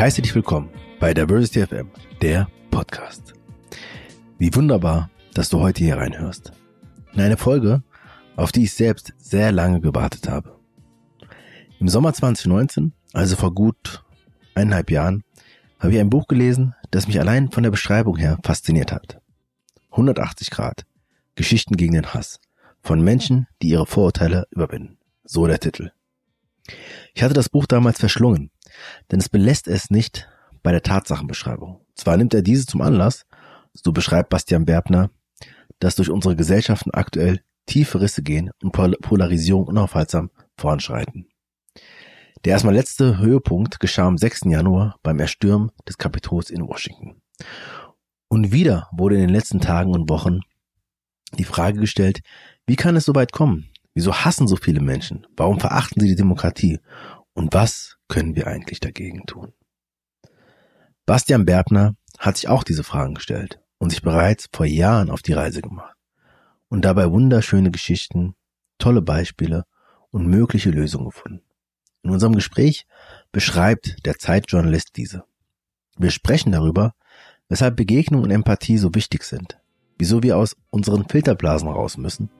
Ich heiße dich willkommen bei Diversity FM, der Podcast. Wie wunderbar, dass du heute hier reinhörst. In eine Folge, auf die ich selbst sehr lange gewartet habe. Im Sommer 2019, also vor gut eineinhalb Jahren, habe ich ein Buch gelesen, das mich allein von der Beschreibung her fasziniert hat. 180 Grad. Geschichten gegen den Hass. Von Menschen, die ihre Vorurteile überwinden. So der Titel. Ich hatte das Buch damals verschlungen, denn es belässt es nicht bei der Tatsachenbeschreibung. Zwar nimmt er diese zum Anlass, so beschreibt Bastian Berbner, dass durch unsere Gesellschaften aktuell tiefe Risse gehen und Polarisierung unaufhaltsam voranschreiten. Der erstmal letzte Höhepunkt geschah am 6. Januar beim Erstürmen des Kapitols in Washington. Und wieder wurde in den letzten Tagen und Wochen die Frage gestellt, wie kann es so weit kommen? Wieso hassen so viele Menschen? Warum verachten sie die Demokratie? Und was können wir eigentlich dagegen tun? Bastian Berbner hat sich auch diese Fragen gestellt und sich bereits vor Jahren auf die Reise gemacht und dabei wunderschöne Geschichten, tolle Beispiele und mögliche Lösungen gefunden. In unserem Gespräch beschreibt der Zeitjournalist diese. Wir sprechen darüber, weshalb Begegnung und Empathie so wichtig sind, wieso wir aus unseren Filterblasen raus müssen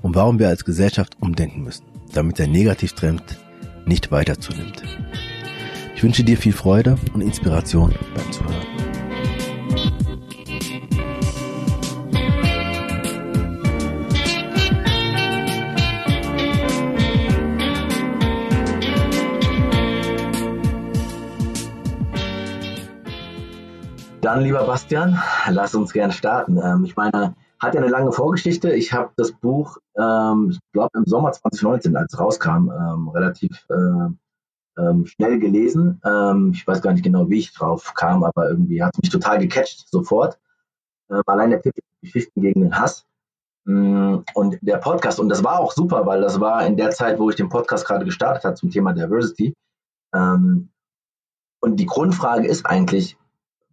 und warum wir als Gesellschaft umdenken müssen, damit der Negativtrend nicht weiter zunimmt. Ich wünsche dir viel Freude und Inspiration beim Zuhören. Dann, lieber Bastian, lass uns gerne starten. Ähm, ich meine, hat ja eine lange Vorgeschichte. Ich habe das Buch, ähm, ich glaube, im Sommer 2019, als es rauskam, ähm, relativ äh, ähm, schnell gelesen. Ähm, ich weiß gar nicht genau, wie ich drauf kam, aber irgendwie hat es mich total gecatcht sofort. Ähm, allein der Titel Geschichten gegen den Hass. Mm, und der Podcast, und das war auch super, weil das war in der Zeit, wo ich den Podcast gerade gestartet habe zum Thema Diversity. und die Grundfrage ist eigentlich,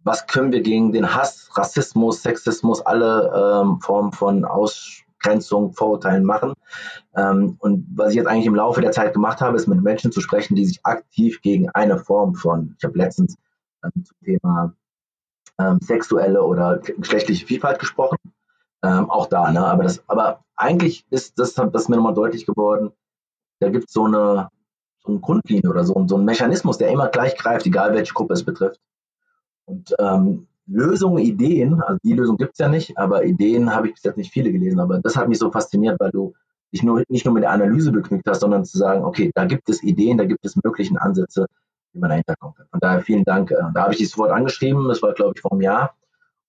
was können wir gegen den Hass, Rassismus, Sexismus, alle ähm, Formen von Ausgrenzung, Vorurteilen machen. Ähm, und was ich jetzt eigentlich im Laufe der Zeit gemacht habe, ist mit Menschen zu sprechen, die sich aktiv gegen eine Form von, ich habe letztens ähm, zum Thema ähm, sexuelle oder geschlechtliche Vielfalt gesprochen. Ähm, auch da, ne? Aber das, aber eigentlich ist das, das ist mir nochmal deutlich geworden, da gibt es so eine, so eine Grundlinie oder so, so einen Mechanismus, der immer gleich greift, egal welche Gruppe es betrifft. Und ähm, Lösungen, Ideen, also die Lösung gibt es ja nicht, aber Ideen habe ich bis jetzt nicht viele gelesen. Aber das hat mich so fasziniert, weil du dich nur, nicht nur mit der Analyse begnügt hast, sondern zu sagen, okay, da gibt es Ideen, da gibt es möglichen Ansätze, wie man dahinter kommt. Von daher vielen Dank. Äh, da habe ich dich sofort angeschrieben, das war, glaube ich, vor einem Jahr.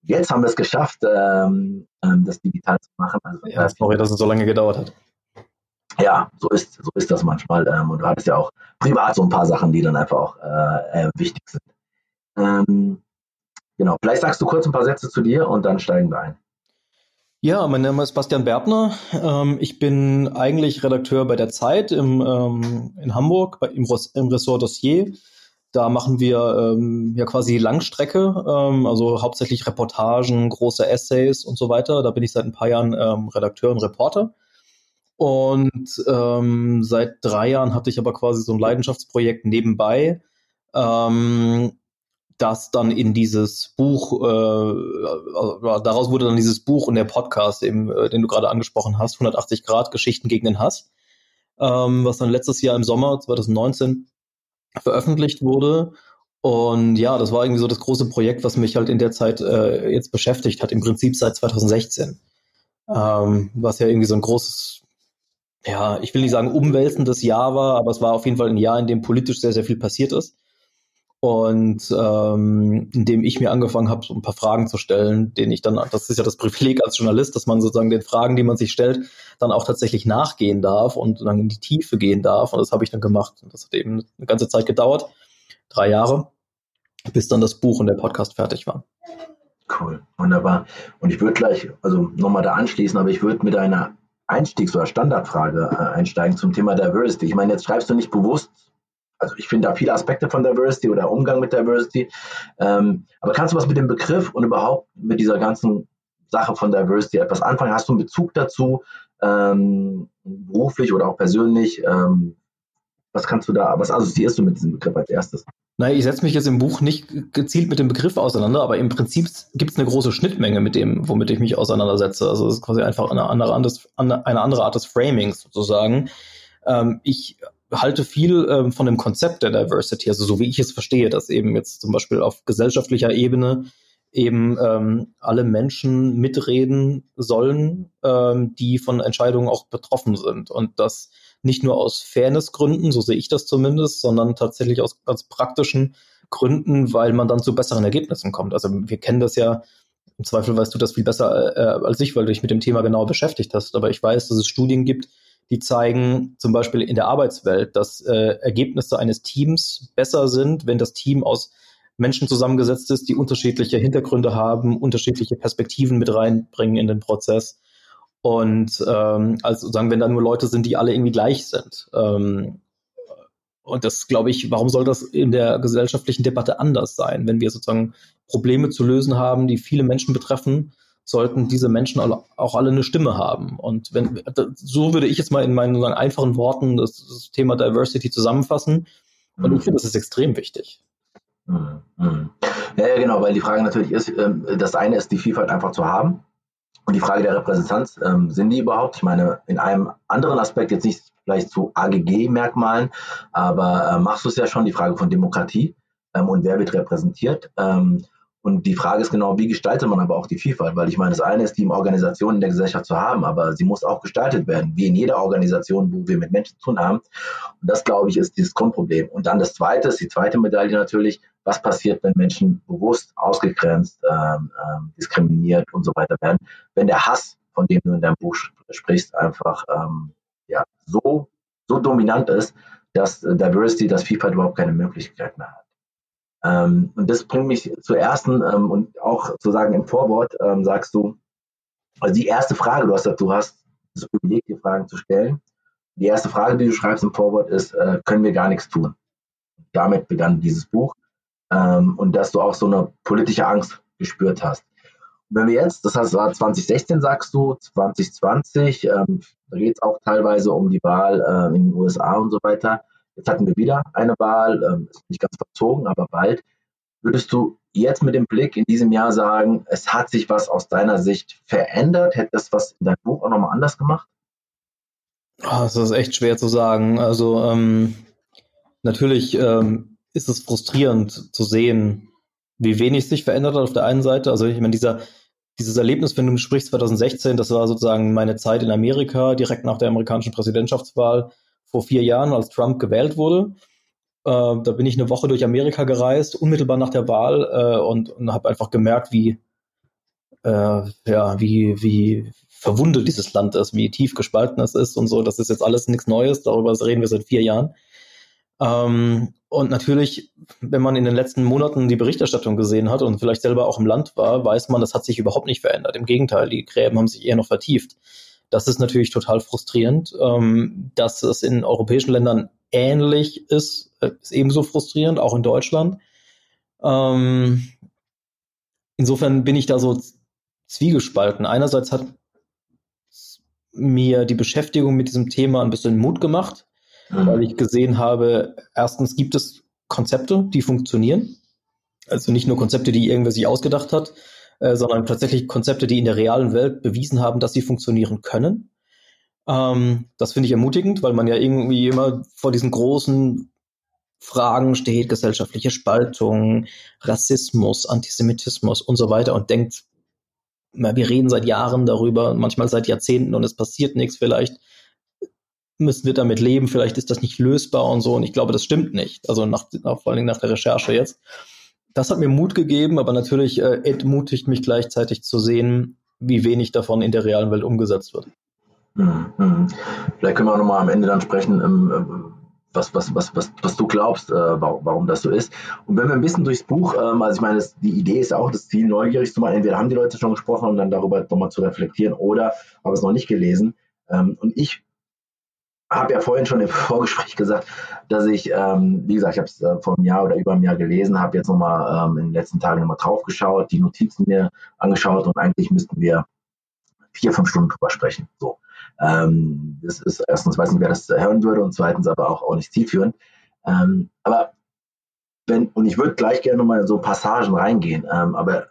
Jetzt haben wir es geschafft, ähm, ähm das digital zu machen. Also, ja, sorry, dass es so lange gedauert hat. Ja, so ist, so ist das manchmal. Ähm, und du hattest ja auch privat so ein paar Sachen, die dann einfach auch äh, äh wichtig sind. Ähm, Genau, vielleicht sagst du kurz ein paar Sätze zu dir und dann steigen wir ein. Ja, mein Name ist Bastian Berbner. Ähm, ich bin eigentlich Redakteur bei der Zeit ähm, in Hamburg im, Ressort Dossier. Da machen wir ähm, ja quasi Langstrecke, also hauptsächlich Reportagen, große Essays und so weiter. Da bin ich seit ein paar Jahren Redakteur und Reporter. Und seit drei Jahren hatte ich aber quasi so ein Leidenschaftsprojekt nebenbei, ähm, das dann in dieses Buch, äh, äh, daraus wurde dann dieses Buch und der Podcast, eben, äh, den du gerade angesprochen hast, 180 Grad Geschichten gegen den Hass, ähm, was dann letztes Jahr im Sommer 2019 veröffentlicht wurde. Und ja, das war irgendwie so das große Projekt, was mich halt in der Zeit äh, jetzt beschäftigt hat, im Prinzip seit 2016. Ähm, was ja irgendwie so ein großes, ja, ich will nicht sagen umwälzendes Jahr war, aber es war auf jeden Fall ein Jahr, in dem politisch sehr, sehr viel passiert ist und ähm, indem ich mir angefangen habe, so ein paar Fragen zu stellen, denen ich dann, das ist ja das Privileg als Journalist, dass man sozusagen den Fragen, die man sich stellt, dann auch tatsächlich nachgehen darf und dann in die Tiefe gehen darf. Und das habe ich dann gemacht. Und das hat eben eine ganze Zeit gedauert, drei Jahre, bis dann das Buch und der Podcast fertig waren. Cool, wunderbar. Und ich würde gleich, also nochmal da anschließen, aber ich würde mit einer Einstiegs- oder Standardfrage äh, einsteigen zum Thema Diversity. Ich meine, jetzt schreibst du nicht bewusst also ich finde da viele Aspekte von Diversity oder Umgang mit Diversity. Ähm, aber kannst du was mit dem Begriff und überhaupt mit dieser ganzen Sache von Diversity etwas anfangen? Hast du einen Bezug dazu, ähm, beruflich oder auch persönlich? Ähm, Was kannst du da, was assoziierst du mit diesem Begriff als erstes? Naja, ich setze mich jetzt im Buch nicht gezielt mit dem Begriff auseinander, aber im Prinzip gibt es eine große Schnittmenge mit dem, womit ich mich auseinandersetze. Also es ist quasi einfach eine andere, eine andere Art des Framings sozusagen. Ähm, ich halte viel ähm, von dem Konzept der Diversity, also so wie ich es verstehe, dass eben jetzt zum Beispiel auf gesellschaftlicher Ebene eben ähm, alle Menschen mitreden sollen, ähm, die von Entscheidungen auch betroffen sind. Und das nicht nur aus Fairnessgründen, so sehe ich das zumindest, sondern tatsächlich aus ganz praktischen Gründen, weil man dann zu besseren Ergebnissen kommt. Also wir kennen das ja, im Zweifel weißt du das viel besser äh, als ich, weil du dich mit dem Thema genau beschäftigt hast. Aber ich weiß, dass es Studien gibt, die zeigen zum Beispiel in der Arbeitswelt, dass äh, Ergebnisse eines Teams besser sind, wenn das Team aus Menschen zusammengesetzt ist, die unterschiedliche Hintergründe haben, unterschiedliche Perspektiven mit reinbringen in den Prozess. Und ähm, also sagen, wenn da nur Leute sind, die alle irgendwie gleich sind. Ähm, und das glaube ich, warum soll das in der gesellschaftlichen Debatte anders sein? Wenn wir sozusagen Probleme zu lösen haben, die viele Menschen betreffen, sollten diese Menschen auch alle eine Stimme haben. Und wenn, so würde ich jetzt mal in meinen einfachen Worten das, das Thema Diversity zusammenfassen. Und ich finde, das ist extrem wichtig. Mhm. Mhm. Ja, genau, weil die Frage natürlich ist, ähm, das eine ist, die Vielfalt einfach zu haben. Und die Frage der Repräsentanz, ähm, sind die überhaupt? Ich meine, in einem anderen Aspekt, jetzt nicht vielleicht zu AGG-Merkmalen, aber äh, machst du es ja schon, die Frage von Demokratie ähm, und wer wird repräsentiert. Ähm, und die Frage ist genau, wie gestaltet man aber auch die Vielfalt? Weil ich meine, das eine ist, die im Organisation in der Gesellschaft zu haben, aber sie muss auch gestaltet werden, wie in jeder Organisation, wo wir mit Menschen zu tun haben. Und das, glaube ich, ist dieses Grundproblem. Und dann das zweite ist, die zweite Medaille natürlich, was passiert, wenn Menschen bewusst ausgegrenzt, ähm, ähm, diskriminiert und so weiter werden, wenn der Hass, von dem du in deinem Buch sprichst, einfach ähm, ja, so, so dominant ist, dass Diversity, dass Vielfalt überhaupt keine Möglichkeit mehr hat. Ähm, und das bringt mich zur ersten ähm, und auch zu sagen im Vorwort ähm, sagst du, also die erste Frage, du hast, du hast das Privileg, die Fragen zu stellen. Die erste Frage, die du schreibst im Vorwort ist, äh, können wir gar nichts tun? Damit begann dieses Buch ähm, und dass du auch so eine politische Angst gespürt hast. Und wenn wir jetzt, das heißt, war 2016 sagst du, 2020, ähm, da geht es auch teilweise um die Wahl äh, in den USA und so weiter. Jetzt hatten wir wieder eine Wahl, ähm, ist nicht ganz verzogen, aber bald. Würdest du jetzt mit dem Blick in diesem Jahr sagen, es hat sich was aus deiner Sicht verändert? Hätte das was in deinem Buch auch nochmal anders gemacht? Oh, das ist echt schwer zu sagen. Also ähm, natürlich ähm, ist es frustrierend zu sehen, wie wenig sich verändert hat auf der einen Seite. Also ich meine, dieser, dieses Erlebnis, wenn du sprichst 2016, das war sozusagen meine Zeit in Amerika, direkt nach der amerikanischen Präsidentschaftswahl vor vier Jahren, als Trump gewählt wurde. Äh, da bin ich eine Woche durch Amerika gereist, unmittelbar nach der Wahl äh, und, und habe einfach gemerkt, wie, äh, ja, wie, wie verwundet dieses Land ist, wie tief gespalten es ist und so. Das ist jetzt alles nichts Neues, darüber reden wir seit vier Jahren. Ähm, und natürlich, wenn man in den letzten Monaten die Berichterstattung gesehen hat und vielleicht selber auch im Land war, weiß man, das hat sich überhaupt nicht verändert. Im Gegenteil, die Gräben haben sich eher noch vertieft. Das ist natürlich total frustrierend. Ähm, dass es in europäischen Ländern ähnlich ist, äh, ist ebenso frustrierend, auch in Deutschland. Ähm, insofern bin ich da so zwiegespalten. Einerseits hat mir die Beschäftigung mit diesem Thema ein bisschen Mut gemacht, mhm. weil ich gesehen habe, erstens gibt es Konzepte, die funktionieren. Also nicht nur Konzepte, die irgendwer sich ausgedacht hat, äh, sondern tatsächlich Konzepte, die in der realen Welt bewiesen haben, dass sie funktionieren können. Ähm, das finde ich ermutigend, weil man ja irgendwie immer vor diesen großen Fragen steht, gesellschaftliche Spaltung, Rassismus, Antisemitismus und so weiter und denkt, na, wir reden seit Jahren darüber, manchmal seit Jahrzehnten und es passiert nichts, vielleicht. Müssen wir damit leben, vielleicht ist das nicht lösbar und so. Und ich glaube, das stimmt nicht, also nach, vor allen Dingen nach der Recherche jetzt das hat mir Mut gegeben, aber natürlich äh, entmutigt mich gleichzeitig zu sehen, wie wenig davon in der realen Welt umgesetzt wird. Mhm. mhm. Vielleicht können wir nochmal am Ende dann sprechen, ähm, äh, was, was, was, was, was du glaubst, äh, warum, warum das so ist. Und wenn wir ein bisschen durchs Buch, ähm, also ich meine, das, die Idee ist auch, das Ziel neugierig zu machen. Entweder haben die Leute schon gesprochen, um dann darüber nochmal zu reflektieren, oder haben es noch nicht gelesen. Ähm, und ich habe ja vorhin schon im Vorgespräch gesagt, dass ich, ähm, wie gesagt, ich habe es äh, vor einem Jahr oder über einem Jahr gelesen, habe jetzt nochmal ähm, in den letzten Tagen nochmal drauf geschaut, die Notizen mir angeschaut und eigentlich müssten wir vier, fünf Stunden drüber sprechen. So. Ähm, das ist erstens, weiß nicht, wer das hören würde und zweitens aber auch, auch nicht zielführend. Ähm, aber wenn, und ich würde gleich gerne nochmal in so Passagen reingehen, ähm, aber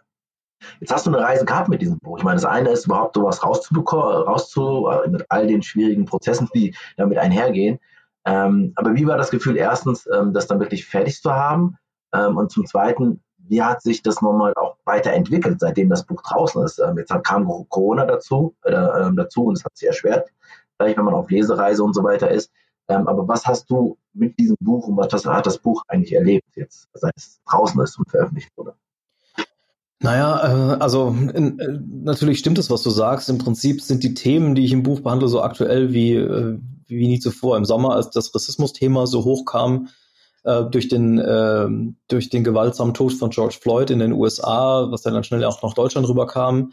jetzt hast du eine Reise gehabt mit diesem Buch. Ich meine, das eine ist überhaupt sowas rauszubekommen, rauszu, äh, mit all den schwierigen Prozessen, die damit einhergehen. Ähm, aber wie war das Gefühl, erstens, ähm, das dann wirklich fertig zu haben? Ähm, und zum Zweiten, wie hat sich das nochmal auch weiterentwickelt, seitdem das Buch draußen ist? Ähm, jetzt kam Corona dazu, äh, dazu und es hat sich erschwert, vielleicht wenn man auf Lesereise und so weiter ist. Ähm, aber was hast du mit diesem Buch und was hat das Buch eigentlich erlebt jetzt, seit es draußen ist und veröffentlicht wurde? Naja, äh, also äh, natürlich stimmt es, was du sagst. Im Prinzip sind die Themen, die ich im Buch behandle, so aktuell wie, äh, wie nie zuvor. Im Sommer, als das Rassismus-Thema so hochkam, äh, durch den äh, durch den gewaltsamen Tod von George Floyd in den USA, was dann, dann schnell auch nach Deutschland rüberkam,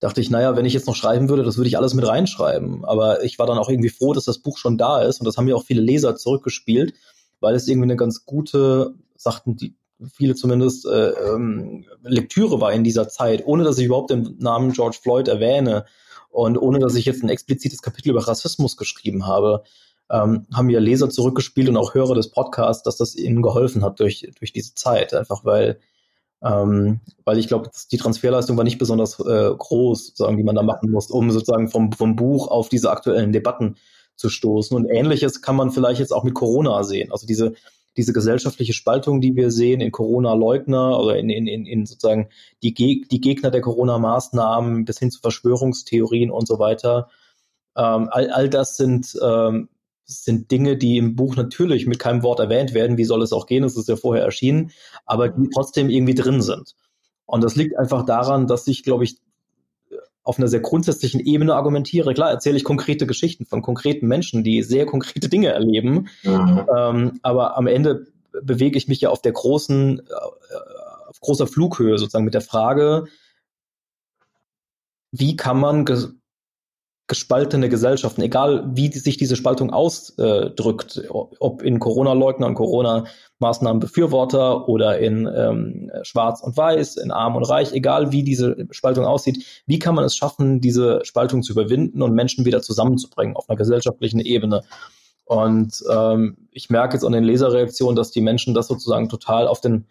dachte ich, naja, wenn ich jetzt noch schreiben würde, das würde ich alles mit reinschreiben. Aber ich war dann auch irgendwie froh, dass das Buch schon da ist und das haben ja auch viele Leser zurückgespielt, weil es irgendwie eine ganz gute, sagten die viele zumindest, äh, ähm, Lektüre war in dieser Zeit, ohne dass ich überhaupt den Namen George Floyd erwähne und ohne dass ich jetzt ein explizites Kapitel über Rassismus geschrieben habe ähm, haben mir Leser zurückgespielt und auch Hörer des Podcasts, dass das ihnen geholfen hat durch, durch diese Zeit. Einfach weil, ähm, weil ich glaube, die Transferleistung war nicht besonders äh, groß, sozusagen, die man da machen muss, um sozusagen vom, vom Buch auf diese aktuellen Debatten zu stoßen. Und ähnliches kann man vielleicht jetzt auch mit Corona sehen. Also diese, diese gesellschaftliche Spaltung, die wir sehen in Corona-Leugner oder in, in, in, in sozusagen die, Geg die Gegner der Corona-Maßnahmen bis hin zu Verschwörungstheorien und so weiter. Ähm, all, all das sind ähm, sind Dinge, die im Buch natürlich mit keinem Wort erwähnt werden. Wie soll es auch gehen? Es ist ja vorher erschienen, aber die trotzdem irgendwie drin sind. Und das liegt einfach daran, dass ich, glaube ich, auf einer sehr grundsätzlichen Ebene argumentiere. Klar erzähle ich konkrete Geschichten von konkreten Menschen, die sehr konkrete Dinge erleben. Mhm. Ähm, aber am Ende bewege ich mich ja auf der großen, äh, auf großer Flughöhe sozusagen mit der Frage, wie kann man gespaltene Gesellschaften, egal wie sich diese Spaltung ausdrückt, ob in Corona-Leugner und Corona-Maßnahmen-Befürworter oder in ähm, Schwarz und Weiß, in Arm und Reich, egal wie diese Spaltung aussieht, wie kann man es schaffen, diese Spaltung zu überwinden und Menschen wieder zusammenzubringen auf einer gesellschaftlichen Ebene? Und ähm, ich merke jetzt an den Leserreaktionen, dass die Menschen das sozusagen total auf den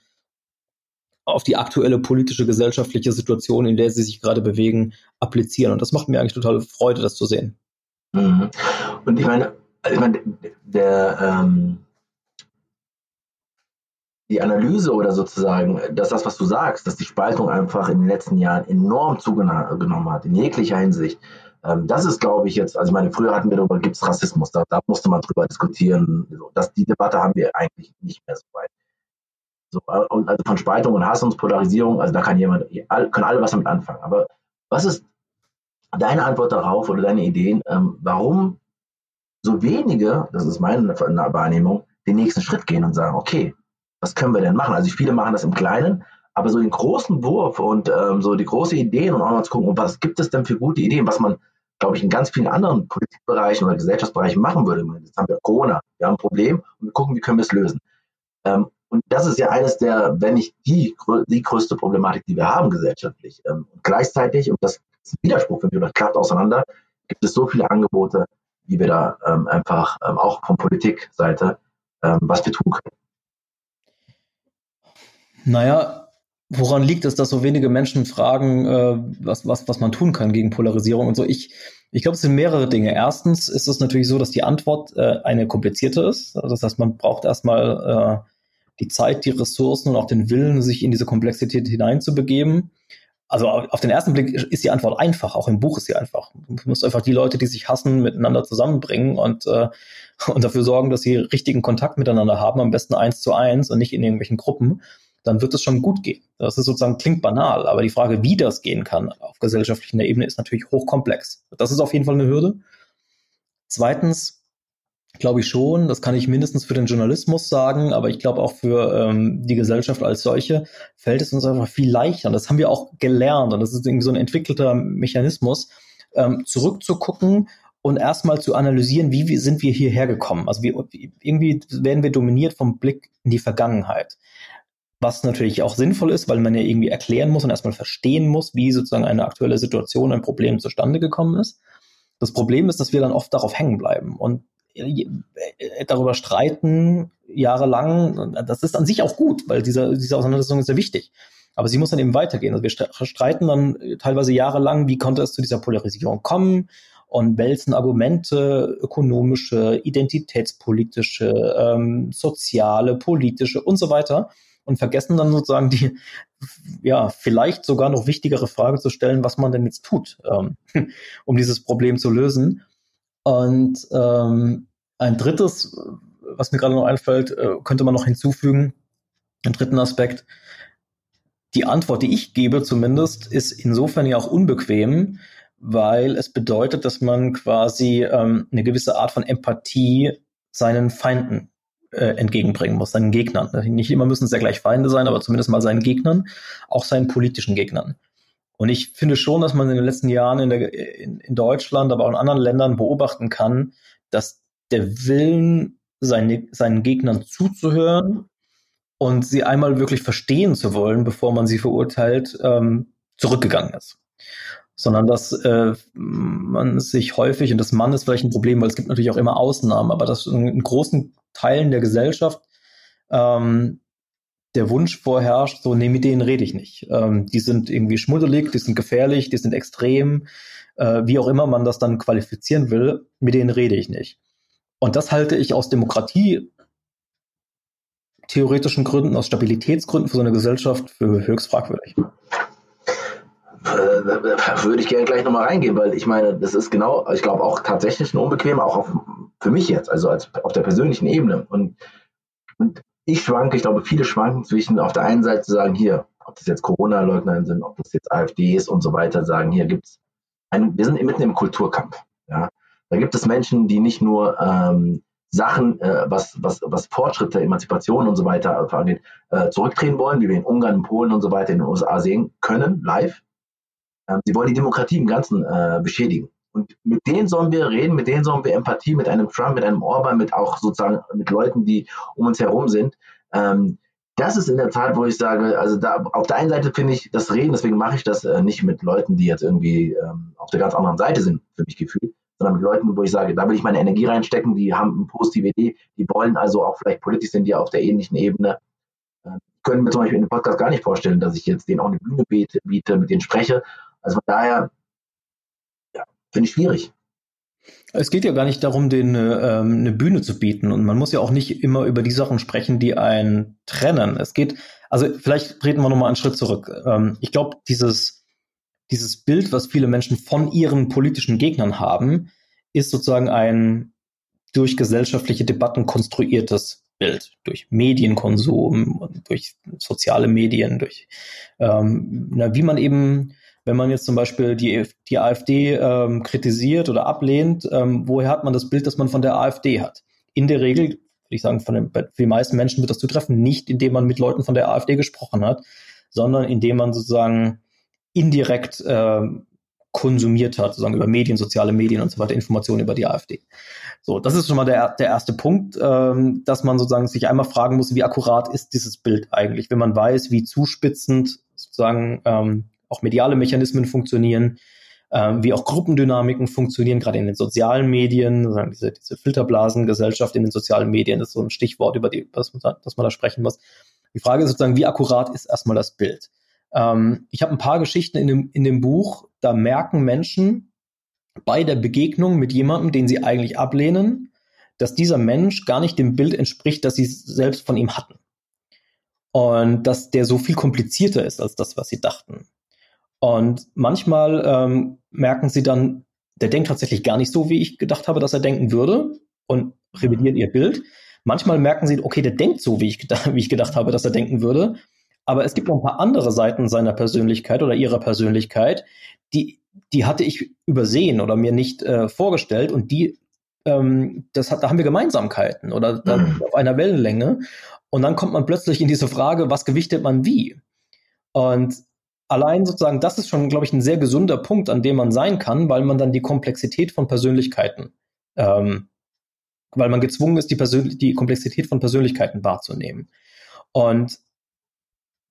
auf die aktuelle politische, gesellschaftliche Situation, in der sie sich gerade bewegen, applizieren. Und das macht mir eigentlich totale Freude, das zu sehen. Mhm. Und ich meine, ich meine der, ähm, die Analyse oder sozusagen, dass das, was du sagst, dass die Spaltung einfach in den letzten Jahren enorm zugenommen hat, in jeglicher Hinsicht. Ähm, das ist, glaube ich, jetzt, also ich meine, früher hatten wir darüber, gibt es Rassismus, da, da, musste man drüber diskutieren. Das, die Debatte haben wir eigentlich nicht mehr so weit. So, und also von Spaltung und Hass und Polarisierung, also da kann jemand, können alle was damit anfangen. Aber was ist deine Antwort darauf oder deine Ideen, ähm, warum so wenige, das ist meine Wahrnehmung, den nächsten Schritt gehen und sagen, okay, was können wir denn machen? Also viele machen das im Kleinen, aber so den großen Wurf und ähm, so die große Ideen und auch mal zu gucken, was gibt es denn für gute Ideen, was man, glaube ich, in ganz vielen anderen Politikbereichen oder Gesellschaftsbereichen machen würde. Jetzt haben wir Corona, wir haben ein Problem und wir gucken, wie können wir es lösen. Ähm, und das ist ja eines der, wenn nicht die, die größte Problematik, die wir haben gesellschaftlich. Ähm, gleichzeitig, und das ist ein Widerspruch für mich, das klappt auseinander, gibt es so viele Angebote, wie wir da ähm, einfach ähm, auch von Politikseite, ähm, was wir tun können. Naja, woran liegt es, dass so wenige Menschen fragen, äh, was, was, was man tun kann gegen Polarisierung und so? Ich, ich glaube, es sind mehrere Dinge. Erstens ist es natürlich so, dass die Antwort äh, eine komplizierte ist. Das heißt, man braucht erstmal äh, die Zeit, die Ressourcen und auch den Willen, sich in diese Komplexität hineinzubegeben. Also auf den ersten Blick ist die Antwort einfach, auch im Buch ist sie einfach. Du musst einfach die Leute, die sich hassen, miteinander zusammenbringen und, äh, und dafür sorgen, dass sie richtigen Kontakt miteinander haben, am besten eins zu eins und nicht in irgendwelchen Gruppen. Dann wird es schon gut gehen. Das ist sozusagen, klingt banal, aber die Frage, wie das gehen kann auf gesellschaftlicher Ebene, ist natürlich hochkomplex. Das ist auf jeden Fall eine Hürde. Zweitens, Glaube ich schon. Das kann ich mindestens für den Journalismus sagen, aber ich glaube auch für ähm, die Gesellschaft als solche fällt es uns einfach viel leichter. Und das haben wir auch gelernt. Und das ist irgendwie so ein entwickelter Mechanismus, ähm, zurückzugucken und erstmal zu analysieren, wie, wie sind wir hierher gekommen. Also wie, irgendwie werden wir dominiert vom Blick in die Vergangenheit. Was natürlich auch sinnvoll ist, weil man ja irgendwie erklären muss und erstmal verstehen muss, wie sozusagen eine aktuelle Situation, ein Problem zustande gekommen ist. Das Problem ist, dass wir dann oft darauf hängen bleiben und darüber streiten jahrelang. Das ist an sich auch gut, weil diese, diese Auseinandersetzung ist sehr wichtig. Aber sie muss dann eben weitergehen. Also wir streiten dann teilweise jahrelang, wie konnte es zu dieser Polarisierung kommen und wälzen Argumente, ökonomische, identitätspolitische, ähm, soziale, politische und so weiter und vergessen dann sozusagen die, ja, vielleicht sogar noch wichtigere Frage zu stellen, was man denn jetzt tut, ähm, um dieses Problem zu lösen. Und ähm, ein drittes, was mir gerade noch einfällt, äh, könnte man noch hinzufügen, einen dritten Aspekt. Die Antwort, die ich gebe zumindest, ist insofern ja auch unbequem, weil es bedeutet, dass man quasi ähm, eine gewisse Art von Empathie seinen Feinden äh, entgegenbringen muss, seinen Gegnern. Nicht immer müssen es ja gleich Feinde sein, aber zumindest mal seinen Gegnern, auch seinen politischen Gegnern. Und ich finde schon, dass man in den letzten Jahren in, der, in, in Deutschland, aber auch in anderen Ländern beobachten kann, dass der Willen, seine, seinen Gegnern zuzuhören und sie einmal wirklich verstehen zu wollen, bevor man sie verurteilt, ähm, zurückgegangen ist sondern dass äh, man sich häufig, und das Mann ist vielleicht ein Problem, weil es gibt natürlich auch immer Ausnahmen, aber dass in großen Teilen der Gesellschaft ähm, der Wunsch vorherrscht, so, nee, mit denen rede ich nicht. Ähm, die sind irgendwie schmuddelig, die sind gefährlich, die sind extrem, äh, wie auch immer man das dann qualifizieren will, mit denen rede ich nicht. Und das halte ich aus Demokratie theoretischen Gründen, aus Stabilitätsgründen für so eine Gesellschaft für höchst fragwürdig. Äh, da würde ich gerne gleich nochmal reingehen, weil ich meine, das ist genau, ich glaube auch tatsächlich ein unbequem, auch auf, für mich jetzt, also als, auf der persönlichen Ebene. Und, und ich schwanke, ich glaube, viele schwanken zwischen auf der einen Seite zu sagen, hier, ob das jetzt Corona-Leugner sind, ob das jetzt AfD ist und so weiter, sagen, hier gibt es, wir sind mitten im Kulturkampf. Ja? Da gibt es Menschen, die nicht nur ähm, Sachen, äh, was, was, was Fortschritte, Emanzipation und so weiter angeht, äh, zurückdrehen wollen, wie wir in Ungarn, in Polen und so weiter in den USA sehen können, live, ähm, sie wollen die Demokratie im Ganzen äh, beschädigen. Und mit denen sollen wir reden, mit denen sollen wir Empathie, mit einem Trump, mit einem Orban, mit auch sozusagen mit Leuten, die um uns herum sind. Ähm, das ist in der Tat, wo ich sage, also da auf der einen Seite finde ich das Reden, deswegen mache ich das äh, nicht mit Leuten, die jetzt irgendwie ähm, auf der ganz anderen Seite sind, für mich gefühlt, sondern mit Leuten, wo ich sage, da will ich meine Energie reinstecken, die haben eine positive Idee, die wollen also auch vielleicht politisch sind, die auf der ähnlichen Ebene. Äh, können mir zum Beispiel in dem Podcast gar nicht vorstellen, dass ich jetzt denen auch eine Bühne biete, biete mit denen spreche, also von daher, ja, finde ich schwierig. Es geht ja gar nicht darum, den ähm, eine Bühne zu bieten. Und man muss ja auch nicht immer über die Sachen sprechen, die einen trennen. Es geht, also vielleicht treten wir nochmal einen Schritt zurück. Ähm, ich glaube, dieses, dieses Bild, was viele Menschen von ihren politischen Gegnern haben, ist sozusagen ein durch gesellschaftliche Debatten konstruiertes Bild. Durch Medienkonsum, durch soziale Medien, durch ähm, na, wie man eben wenn man jetzt zum Beispiel die, die AfD ähm, kritisiert oder ablehnt, ähm, woher hat man das Bild, das man von der AfD hat? In der Regel, würde ich sagen, von den, für die meisten Menschen wird das zutreffen, nicht indem man mit Leuten von der AfD gesprochen hat, sondern indem man sozusagen indirekt äh, konsumiert hat, sozusagen über Medien, soziale Medien und so weiter, Informationen über die AfD. So, das ist schon mal der, der erste Punkt, ähm, dass man sozusagen sich einmal fragen muss, wie akkurat ist dieses Bild eigentlich, wenn man weiß, wie zuspitzend sozusagen ähm, auch mediale Mechanismen funktionieren, äh, wie auch Gruppendynamiken funktionieren, gerade in den sozialen Medien, diese, diese Filterblasengesellschaft in den sozialen Medien ist so ein Stichwort, über die, das, das man da sprechen muss. Die Frage ist sozusagen, wie akkurat ist erstmal das Bild? Ähm, ich habe ein paar Geschichten in dem, in dem Buch, da merken Menschen bei der Begegnung mit jemandem, den sie eigentlich ablehnen, dass dieser Mensch gar nicht dem Bild entspricht, das sie selbst von ihm hatten. Und dass der so viel komplizierter ist als das, was sie dachten. Und manchmal ähm, merken sie dann, der denkt tatsächlich gar nicht so, wie ich gedacht habe, dass er denken würde und revidieren ihr Bild. Manchmal merken sie, okay, der denkt so, wie ich, wie ich gedacht habe, dass er denken würde. Aber es gibt noch ein paar andere Seiten seiner Persönlichkeit oder ihrer Persönlichkeit, die, die hatte ich übersehen oder mir nicht äh, vorgestellt und die, ähm, das hat, da haben wir Gemeinsamkeiten oder mhm. auf einer Wellenlänge. Und dann kommt man plötzlich in diese Frage, was gewichtet man wie? Und allein sozusagen, das ist schon, glaube ich, ein sehr gesunder Punkt, an dem man sein kann, weil man dann die Komplexität von Persönlichkeiten, ähm, weil man gezwungen ist, die, Persön die Komplexität von Persönlichkeiten wahrzunehmen. Und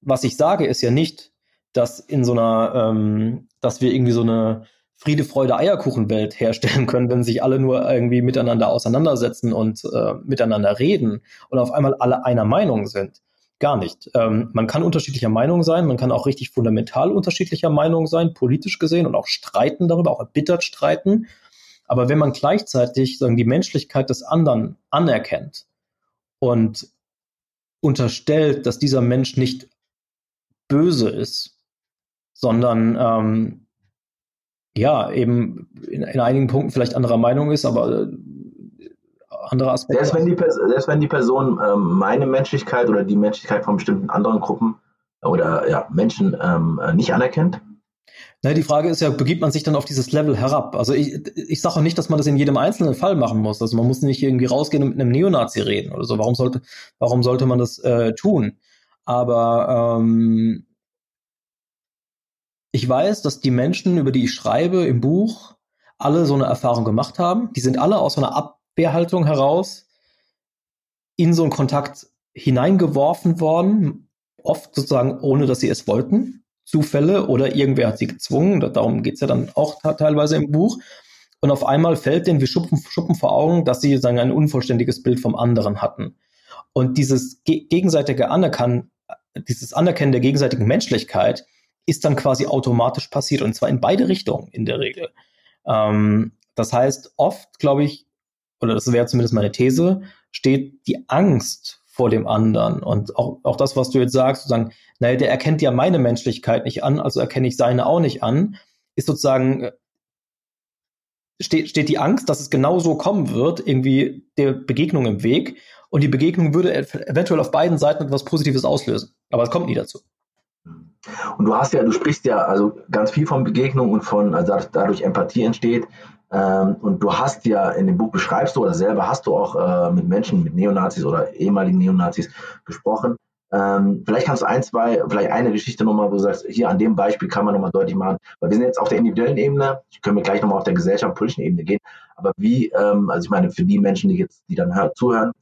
was ich sage, ist ja nicht, dass in so einer, ähm, dass wir irgendwie so eine Friede, Freude, Eierkuchenwelt herstellen können, wenn sich alle nur irgendwie miteinander auseinandersetzen und äh, miteinander reden und auf einmal alle einer Meinung sind. Gar nicht. Ähm, man kann unterschiedlicher Meinung sein, man kann auch richtig fundamental unterschiedlicher Meinung sein, politisch gesehen und auch streiten darüber, auch erbittert streiten. Aber wenn man gleichzeitig sagen, die Menschlichkeit des anderen anerkennt und unterstellt, dass dieser Mensch nicht böse ist, sondern ähm, ja, eben in, in, einigen Punkten vielleicht anderer Meinung ist, aber äh, andere Aspekte. Selbst wenn die, selbst wenn die Person ähm, meine Menschlichkeit oder die Menschlichkeit von bestimmten anderen Gruppen oder ja, Menschen ähm, nicht anerkennt? Na, die Frage ist ja, begibt man sich dann auf dieses Level herab? Also ich, ich sage auch nicht, dass man das in jedem einzelnen Fall machen muss. Also man muss nicht irgendwie rausgehen und mit einem Neonazi reden oder so. Warum sollte, warum sollte man das äh, tun? Aber ähm, ich weiß, dass die Menschen, über die ich schreibe im Buch, alle so eine Erfahrung gemacht haben. Die sind alle aus so einer Abwehrhaltung heraus in so einen Kontakt hineingeworfen worden, oft sozusagen ohne, dass sie es wollten. Zufälle oder irgendwer hat sie gezwungen. Darum geht es ja dann auch teilweise im Buch. Und auf einmal fällt denen wie Schuppen, Schuppen vor Augen, dass sie sagen, ein unvollständiges Bild vom anderen hatten. Und dieses gegenseitige Anerkennen, dieses Anerkennen der gegenseitigen Menschlichkeit ist dann quasi automatisch passiert und zwar in beide Richtungen in der Regel. Ähm, das heißt, oft, glaube ich, oder das wäre zumindest meine These, steht die Angst vor dem anderen. Und auch, auch das, was du jetzt sagst, sozusagen, naja, der erkennt ja meine Menschlichkeit nicht an, also erkenne ich seine auch nicht an, ist sozusagen, äh, steht, steht die Angst, dass es genau so kommen wird, irgendwie der Begegnung im Weg. Und die Begegnung würde eventuell auf beiden Seiten etwas Positives auslösen. Aber es kommt nie dazu. Und du hast ja, du sprichst ja also ganz viel von Begegnung und von, also dadurch Empathie entsteht. Ähm, und du hast ja in dem Buch beschreibst du oder selber hast du auch äh, mit Menschen, mit Neonazis oder ehemaligen Neonazis gesprochen. Ähm, vielleicht kannst du ein, zwei, vielleicht eine Geschichte nochmal, wo du sagst, hier an dem Beispiel kann man nochmal deutlich machen, weil wir sind jetzt auf der individuellen Ebene, können wir gleich nochmal auf der gesellschaftlichen Ebene gehen, aber wie, ähm, also ich meine, für die Menschen, die jetzt, die dann zuhören,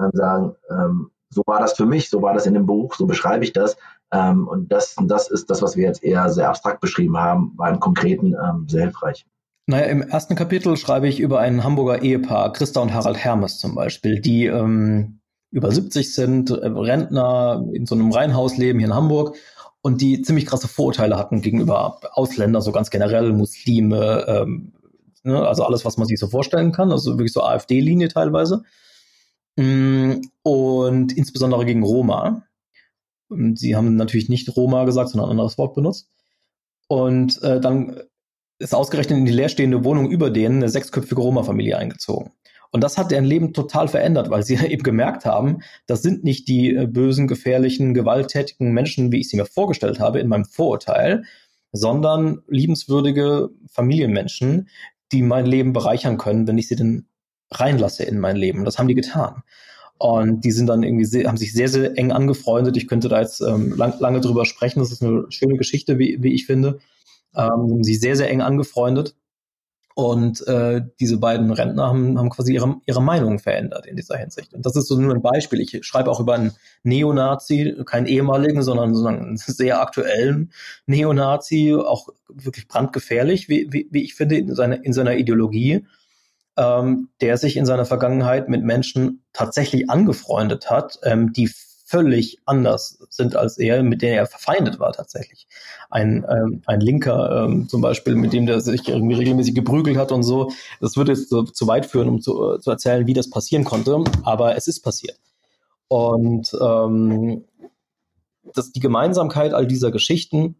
ähm, sagen, ähm, so war das für mich, so war das in dem Buch, so beschreibe ich das, ähm, und das, das ist das, was wir jetzt eher sehr abstrakt beschrieben haben, war im Konkreten ähm, sehr hilfreich. Naja, im ersten Kapitel schreibe ich über ein Hamburger Ehepaar, Christa und Harald Hermes zum Beispiel, die ähm, über 70 sind, äh, Rentner in so einem Reihenhaus leben hier in Hamburg und die ziemlich krasse Vorurteile hatten gegenüber Ausländern, so ganz generell, Muslime, ähm, ne, also alles, was man sich so vorstellen kann, also wirklich so AfD-Linie teilweise. Mm, und insbesondere gegen Roma. Sie haben natürlich nicht Roma gesagt, sondern ein anderes Wort benutzt. Und äh, dann ist ausgerechnet in die leerstehende Wohnung über denen eine sechsköpfige Roma-Familie eingezogen. Und das hat deren Leben total verändert, weil sie eben gemerkt haben, das sind nicht die äh, bösen, gefährlichen, gewalttätigen Menschen, wie ich sie mir vorgestellt habe in meinem Vorurteil, sondern liebenswürdige Familienmenschen, die mein Leben bereichern können, wenn ich sie denn reinlasse in mein Leben. Das haben die getan. Und die sind dann irgendwie sehr, haben sich sehr, sehr eng angefreundet. Ich könnte da jetzt ähm, lang, lange drüber sprechen. Das ist eine schöne Geschichte, wie, wie ich finde. Ähm, sich sehr, sehr eng angefreundet. Und äh, diese beiden Rentner haben, haben quasi ihre, ihre Meinung verändert in dieser Hinsicht. Und das ist so nur ein Beispiel. Ich schreibe auch über einen Neonazi, keinen ehemaligen, sondern, sondern einen sehr aktuellen Neonazi, auch wirklich brandgefährlich, wie, wie, wie ich finde, in, seine, in seiner Ideologie ähm, der sich in seiner Vergangenheit mit Menschen tatsächlich angefreundet hat, ähm, die völlig anders sind als er, mit denen er verfeindet war tatsächlich. Ein, ähm, ein Linker ähm, zum Beispiel, mit dem der sich irgendwie regelmäßig geprügelt hat und so. Das würde jetzt so, zu weit führen, um zu, zu erzählen, wie das passieren konnte, aber es ist passiert. Und ähm, das, die Gemeinsamkeit all dieser Geschichten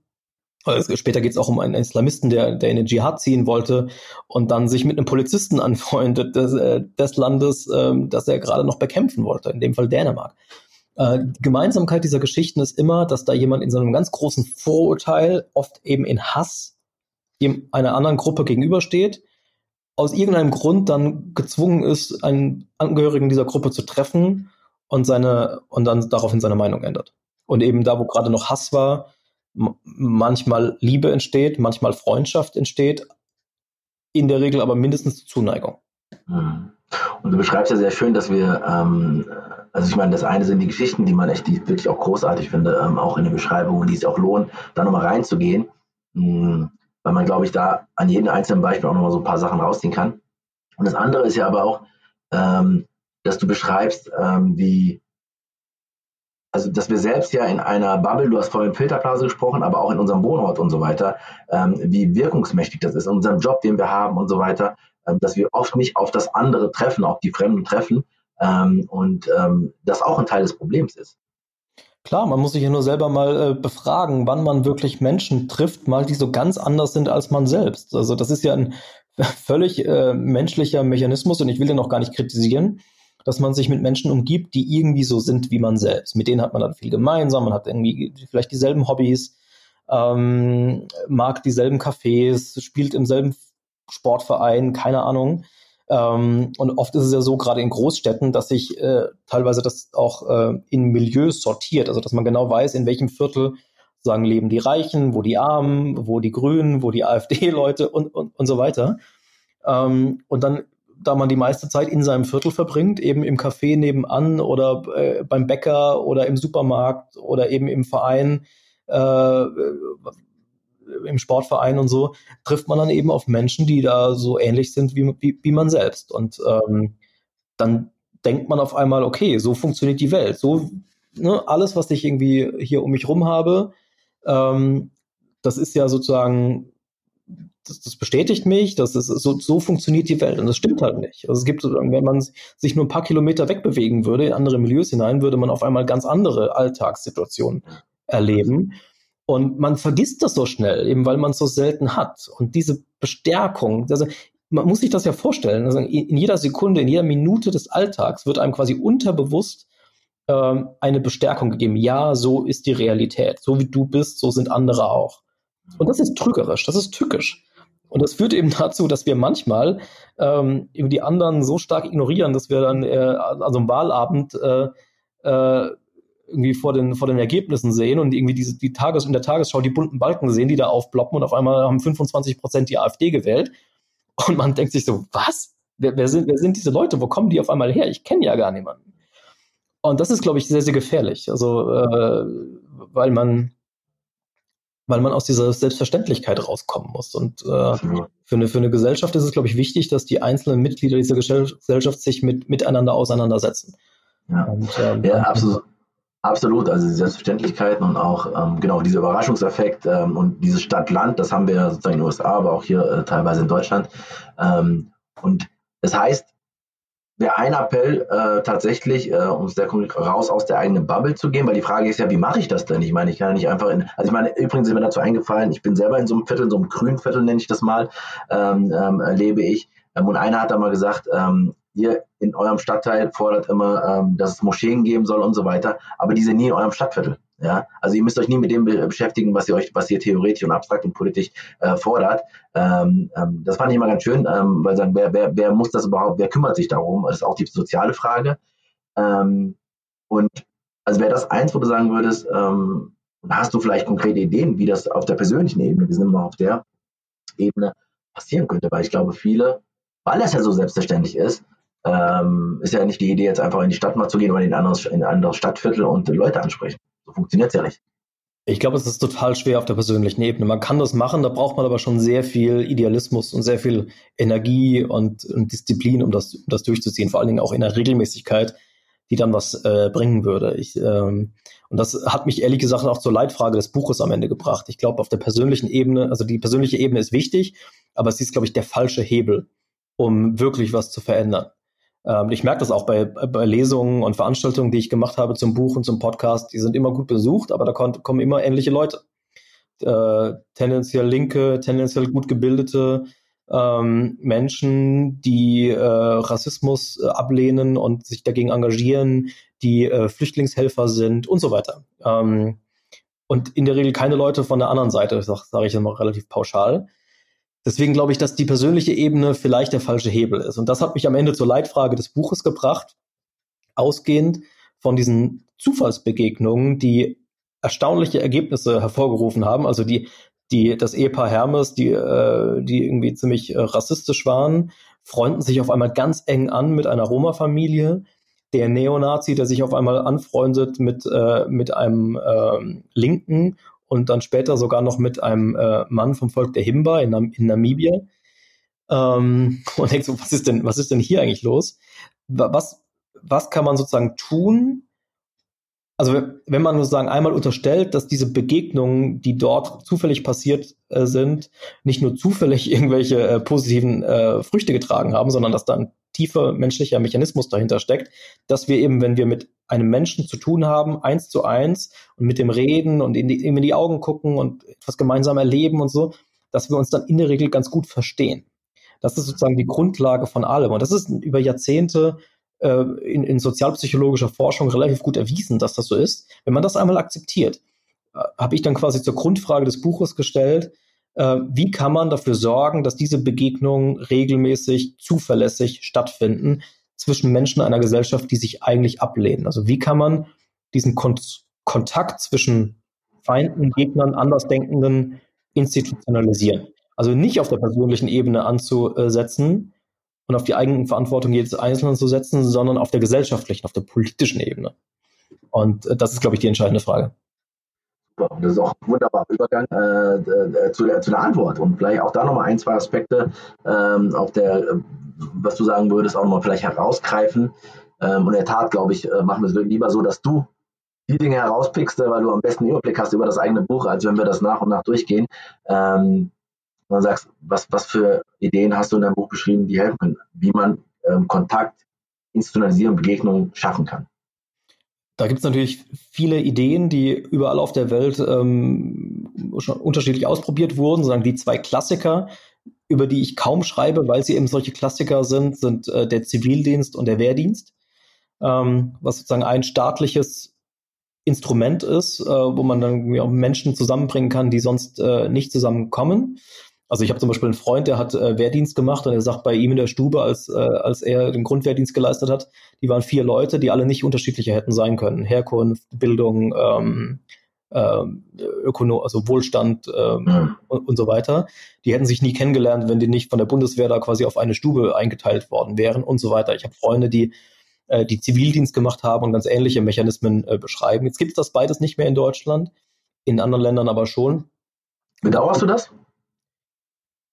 also später geht es auch um einen Islamisten, der, der in den Dschihad ziehen wollte und dann sich mit einem Polizisten anfreundet des, äh, des Landes, äh, das er gerade noch bekämpfen wollte, in dem Fall Dänemark. Äh, die Gemeinsamkeit dieser Geschichten ist immer, dass da jemand in so einem ganz großen Vorurteil, oft eben in Hass, einer anderen Gruppe gegenübersteht, aus irgendeinem Grund dann gezwungen ist, einen Angehörigen dieser Gruppe zu treffen und seine und dann daraufhin seine Meinung ändert. Und eben da, wo gerade noch Hass war, manchmal Liebe entsteht, manchmal Freundschaft entsteht, in der Regel aber mindestens Zuneigung. Hm. Und du beschreibst ja sehr schön, dass wir, ähm, also ich meine, das eine sind die Geschichten, die man echt die wirklich auch großartig finde, ähm, auch in den Beschreibungen, die es auch lohnt, da nochmal reinzugehen. Hm. weil man, glaube ich, da an jedem einzelnen Beispiel auch nochmal so ein paar Sachen rausziehen kann. Und das andere ist ja aber auch, ähm, dass du beschreibst, ähm, wie, also dass wir selbst ja in einer Bubble, du hast vorhin Filterblase gesprochen, aber auch in unserem Wohnort und so weiter, ähm, wie wirkungsmächtig das ist, in unserem Job, den wir haben und so weiter, ähm, dass wir oft nicht auf das andere treffen, auf die Fremden treffen ähm, und ähm, das auch ein Teil des Problems ist. Klar, man muss sich ja nur selber mal äh, befragen, wann man wirklich Menschen trifft, mal die so ganz anders sind als man selbst. Also das ist ja ein völlig äh, menschlicher Mechanismus und ich will den auch gar nicht kritisieren, dass man sich mit Menschen umgibt, die irgendwie so sind wie man selbst. Mit denen hat man dann viel gemeinsam, man hat irgendwie vielleicht dieselben Hobbys, ähm, mag dieselben Cafés, spielt im selben Sportverein, keine Ahnung. Ähm, und oft ist es ja so, gerade in Großstädten, dass sich äh, teilweise das auch äh, in Milieus sortiert, also dass man genau weiß, in welchem Viertel sagen, leben die Reichen, wo die Armen, wo die Grünen, wo die AfD-Leute und, und, und so weiter. Ähm, und dann, da man die meiste Zeit in seinem Viertel verbringt, eben im Café nebenan oder äh, beim Bäcker oder im Supermarkt oder eben im Verein, äh, im Sportverein und so, trifft man dann eben auf Menschen, die da so ähnlich sind wie, wie, wie man selbst. Und ähm, dann denkt man auf einmal, okay, so funktioniert die Welt. So, ne, alles, was ich irgendwie hier um mich rum habe, ähm, das ist ja sozusagen, das, das bestätigt mich, dass es so, so funktioniert die Welt. Und das stimmt halt nicht. Also es gibt, wenn man sich nur ein paar Kilometer wegbewegen würde, in andere Milieus hinein, würde man auf einmal ganz andere Alltagssituationen erleben. Und man vergisst das so schnell, eben weil man es so selten hat. Und diese Bestärkung, also man muss sich das ja vorstellen, also in jeder Sekunde, in jeder Minute des Alltags wird einem quasi unterbewusst ähm, eine Bestärkung gegeben. Ja, so ist die Realität. So wie du bist, so sind andere auch. Und das ist trügerisch, das ist tückisch. Und das führt eben dazu, dass wir manchmal ähm, die anderen so stark ignorieren, dass wir dann äh, an so einem Wahlabend äh, äh, irgendwie vor den, vor den Ergebnissen sehen und irgendwie diese, die Tages, in der Tagesschau die bunten Balken sehen, die da aufploppen und auf einmal haben 25 Prozent die AfD gewählt. Und man denkt sich so, was? Wer, wer, sind, wer sind diese Leute? Wo kommen die auf einmal her? Ich kenne ja gar niemanden. Und das ist, glaube ich, sehr, sehr gefährlich. Also, äh, weil man, weil man aus dieser Selbstverständlichkeit rauskommen muss. Und äh, für, eine, für eine Gesellschaft ist es, glaube ich, wichtig, dass die einzelnen Mitglieder dieser Gesellschaft sich mit, miteinander auseinandersetzen. Ja, und, ähm, ja absolut. Absolut, also die Selbstverständlichkeiten und auch ähm, genau dieser Überraschungseffekt ähm, und dieses Stadt-Land, das haben wir sozusagen in den USA, aber auch hier äh, teilweise in Deutschland. Ähm, und das heißt, wäre ein Appell äh, tatsächlich, äh, um konkret raus aus der eigenen Bubble zu gehen, weil die Frage ist ja, wie mache ich das denn? Ich meine, ich kann ja nicht einfach in, also ich meine, übrigens sind mir dazu eingefallen, ich bin selber in so einem Viertel, in so einem grünen Viertel nenne ich das mal, ähm, ähm, lebe ich. Ähm, und einer hat da mal gesagt, ähm, ihr in eurem Stadtteil fordert immer, ähm, dass es Moscheen geben soll und so weiter, aber die sind nie in eurem Stadtviertel. Ja, also ihr müsst euch nie mit dem beschäftigen, was ihr euch, was ihr theoretisch und abstrakt und politisch äh, fordert. Ähm, ähm, das fand ich immer ganz schön, ähm, weil sagen, wer, wer, wer muss das überhaupt, wer kümmert sich darum? Das ist auch die soziale Frage. Ähm, und also wäre das eins, wo du sagen würdest, ähm, hast du vielleicht konkrete Ideen, wie das auf der persönlichen Ebene, wir sind immer auf der Ebene passieren könnte, weil ich glaube, viele, weil das ja so selbstverständlich ist, ähm, ist ja nicht die Idee, jetzt einfach in die Stadt mal zu gehen oder in ein anderes, in ein anderes Stadtviertel und Leute ansprechen. So funktioniert es ja nicht. Ich glaube, es ist total schwer auf der persönlichen Ebene. Man kann das machen, da braucht man aber schon sehr viel Idealismus und sehr viel Energie und, und Disziplin, um das, um das durchzuziehen. Vor allen Dingen auch in der Regelmäßigkeit, die dann was äh, bringen würde. Ich, ähm, und das hat mich ehrlich gesagt auch zur Leitfrage des Buches am Ende gebracht. Ich glaube, auf der persönlichen Ebene, also die persönliche Ebene ist wichtig, aber es ist, glaube ich, der falsche Hebel, um wirklich was zu verändern. Ähm, ich merke das auch bei, bei Lesungen und Veranstaltungen, die ich gemacht habe zum Buch und zum Podcast. Die sind immer gut besucht, aber da kommen immer ähnliche Leute. Äh, tendenziell linke, tendenziell gut gebildete ähm, Menschen, die äh, Rassismus äh, ablehnen und sich dagegen engagieren, die äh, Flüchtlingshelfer sind und so weiter. Ähm, und in der Regel keine Leute von der anderen Seite, sage sag ich immer relativ pauschal. Deswegen glaube ich, dass die persönliche Ebene vielleicht der falsche Hebel ist. Und das hat mich am Ende zur Leitfrage des Buches gebracht, ausgehend von diesen Zufallsbegegnungen, die erstaunliche Ergebnisse hervorgerufen haben. Also die, die, das Ehepaar Hermes, die, äh, die irgendwie ziemlich äh, rassistisch waren, freunden sich auf einmal ganz eng an mit einer Roma-Familie. Der Neonazi, der sich auf einmal anfreundet mit, äh, mit einem äh, Linken und dann später sogar noch mit einem äh, Mann vom Volk der Himba in, Nam in Namibia. Ähm, und denkt so, was ist denn, was ist denn hier eigentlich los? Was, was kann man sozusagen tun, also wenn man sozusagen einmal unterstellt, dass diese Begegnungen, die dort zufällig passiert äh, sind, nicht nur zufällig irgendwelche äh, positiven äh, Früchte getragen haben, sondern dass da ein tiefer menschlicher Mechanismus dahinter steckt, dass wir eben, wenn wir mit einem Menschen zu tun haben, eins zu eins und mit dem reden und in die, ihm in die Augen gucken und etwas gemeinsam erleben und so, dass wir uns dann in der Regel ganz gut verstehen. Das ist sozusagen die Grundlage von allem. Und das ist über Jahrzehnte äh, in, in sozialpsychologischer Forschung relativ gut erwiesen, dass das so ist. Wenn man das einmal akzeptiert, äh, habe ich dann quasi zur Grundfrage des Buches gestellt, wie kann man dafür sorgen, dass diese Begegnungen regelmäßig, zuverlässig stattfinden zwischen Menschen einer Gesellschaft, die sich eigentlich ablehnen. Also wie kann man diesen Kon Kontakt zwischen Feinden, Gegnern, Andersdenkenden institutionalisieren. Also nicht auf der persönlichen Ebene anzusetzen, und auf die eigene Verantwortung jedes Einzelnen zu setzen, sondern auf der gesellschaftlichen, auf der politischen Ebene. Und äh, das ist, glaube ich, die entscheidende Frage. Super. Und das ist auch ein wunderbarer Übergang äh, äh, zu, der, zu, der, Antwort. Und vielleicht auch da nochmal ein, zwei Aspekte ähm, auf der, was du sagen würdest, auch nochmal vielleicht herausgreifen. Ähm, und in der Tat, glaube ich, äh, machen wir es lieber so, dass du die Dinge herauspickst, weil du am besten Überblick hast über das eigene Buch, als wenn wir das nach und nach durchgehen. Ähm, und dann sagst, was, was für Ideen hast du in deinem Buch beschrieben, die helfen können, wie man ähm, Kontakt, Institutionalisierung, Begegnung schaffen kann. Da gibt es natürlich viele Ideen, die überall auf der Welt ähm, schon unterschiedlich ausprobiert wurden. Sagen die zwei Klassiker, über die ich kaum schreibe, weil sie eben solche Klassiker sind, sind äh, der Zivildienst und der Wehrdienst, ähm, was sozusagen ein staatliches Instrument ist, äh, wo man dann auch Menschen zusammenbringen kann, die sonst äh, nicht zusammenkommen. Also ich habe zum Beispiel einen Freund, der hat äh, Wehrdienst gemacht und er sagt, bei ihm in der Stube, als, äh, als er den Grundwehrdienst geleistet hat, die waren vier Leute, die alle nicht unterschiedlicher hätten sein können. Herkunft, Bildung, ähm, äh, Ökono also Wohlstand ähm, mhm. und, und, so weiter. Die hätten sich nie kennengelernt, wenn die nicht von der Bundeswehr da quasi auf eine Stube eingeteilt worden wären und so weiter. Ich habe Freunde, die äh, die Zivildienst gemacht haben und ganz ähnliche Mechanismen äh, beschreiben. Jetzt gibt es das beides nicht mehr in Deutschland, in anderen Ländern aber schon. Bedauerst du das?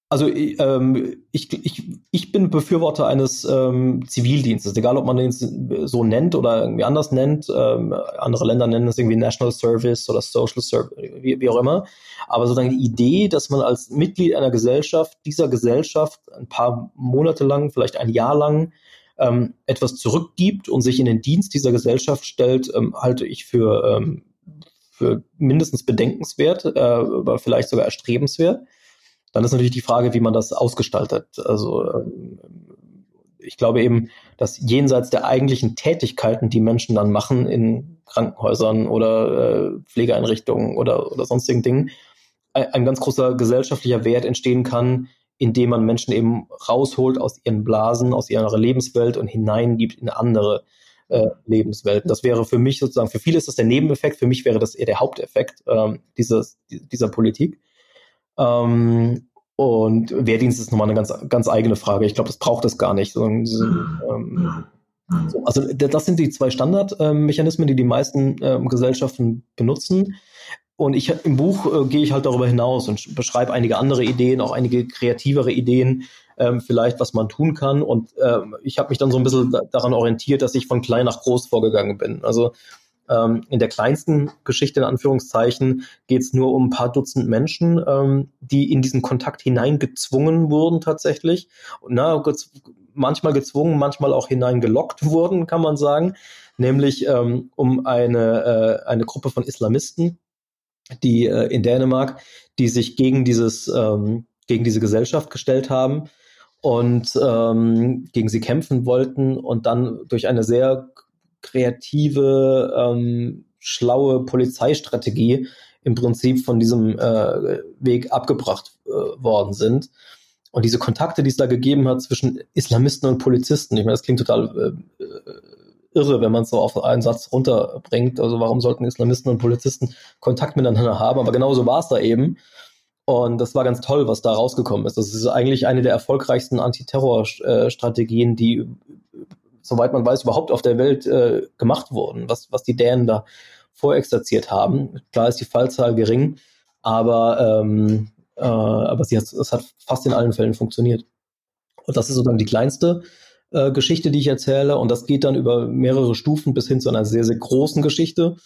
Also ähm, ich, ich, ich bin Befürworter eines ähm, Zivildienstes, egal ob man den so nennt oder irgendwie anders nennt. Ähm, andere Länder nennen es irgendwie National Service oder Social Service, wie, wie auch immer. Aber sozusagen die Idee, dass man als Mitglied einer Gesellschaft, dieser Gesellschaft ein paar Monate lang, vielleicht ein Jahr lang, ähm, etwas zurückgibt und sich in den Dienst dieser Gesellschaft stellt, ähm, halte ich für, ähm, für mindestens bedenkenswert, äh, aber vielleicht sogar erstrebenswert. Dann ist natürlich die Frage, wie man das ausgestaltet. Also ähm, ich glaube eben, dass jenseits der eigentlichen Tätigkeiten, die Menschen dann machen in Krankenhäusern oder äh, Pflegeeinrichtungen oder, oder sonstigen Dingen, ein, ganz großer gesellschaftlicher Wert entstehen kann, indem man Menschen eben rausholt aus ihren Blasen, aus ihrer Lebenswelt und hineingibt in andere äh, Lebenswelten. Das wäre für mich sozusagen, für viele ist das der Nebeneffekt, für mich wäre das eher der Haupteffekt ähm, dieses, dieser Politik. Ähm, und Wehrdienst ist nochmal eine ganz, ganz eigene Frage. Ich glaube, das braucht es gar nicht. So, ähm, so, also das sind die zwei Standardmechanismen, die die meisten ähm, Gesellschaften benutzen. Und ich im Buch äh, gehe ich halt darüber hinaus und beschreibe einige andere Ideen, auch einige kreativere Ideen, ähm, vielleicht was man tun kann. Und ähm, ich habe mich dann so ein bisschen daran orientiert, dass ich von klein nach groß vorgegangen bin. Also ähm, in der kleinsten Geschichte in Anführungszeichen geht es nur um ein paar Dutzend Menschen, ähm, die in diesen Kontakt hineingezwungen wurden tatsächlich. Na, gez manchmal gezwungen, manchmal auch hineingelockt wurden, kann man sagen. Nämlich ähm, um eine, äh, eine Gruppe von Islamisten, die äh, in Dänemark, die sich gegen dieses, ähm, gegen diese Gesellschaft gestellt haben und ähm, gegen sie kämpfen wollten und dann durch eine sehr kreative, ähm, schlaue Polizeistrategie im Prinzip von diesem äh, Weg abgebracht äh, worden sind. Und diese Kontakte, die es da gegeben hat zwischen Islamisten und Polizisten, ich meine, das klingt total äh, irre, wenn man es so auf einen Satz runterbringt. Also warum sollten Islamisten und Polizisten Kontakt miteinander haben? Aber genauso war es da eben. Und das war ganz toll, was da rausgekommen ist. Das ist eigentlich eine der erfolgreichsten Antiterror-Strategien, die, soweit man weiß, überhaupt auf der Welt äh, gemacht wurden, was, was die Dänen da vorexerziert haben. Klar ist die Fallzahl gering, aber, ähm, äh, aber sie hat, es hat fast in allen Fällen funktioniert. Und das ist sozusagen die kleinste äh, Geschichte, die ich erzähle. Und das geht dann über mehrere Stufen bis hin zu einer sehr, sehr großen Geschichte,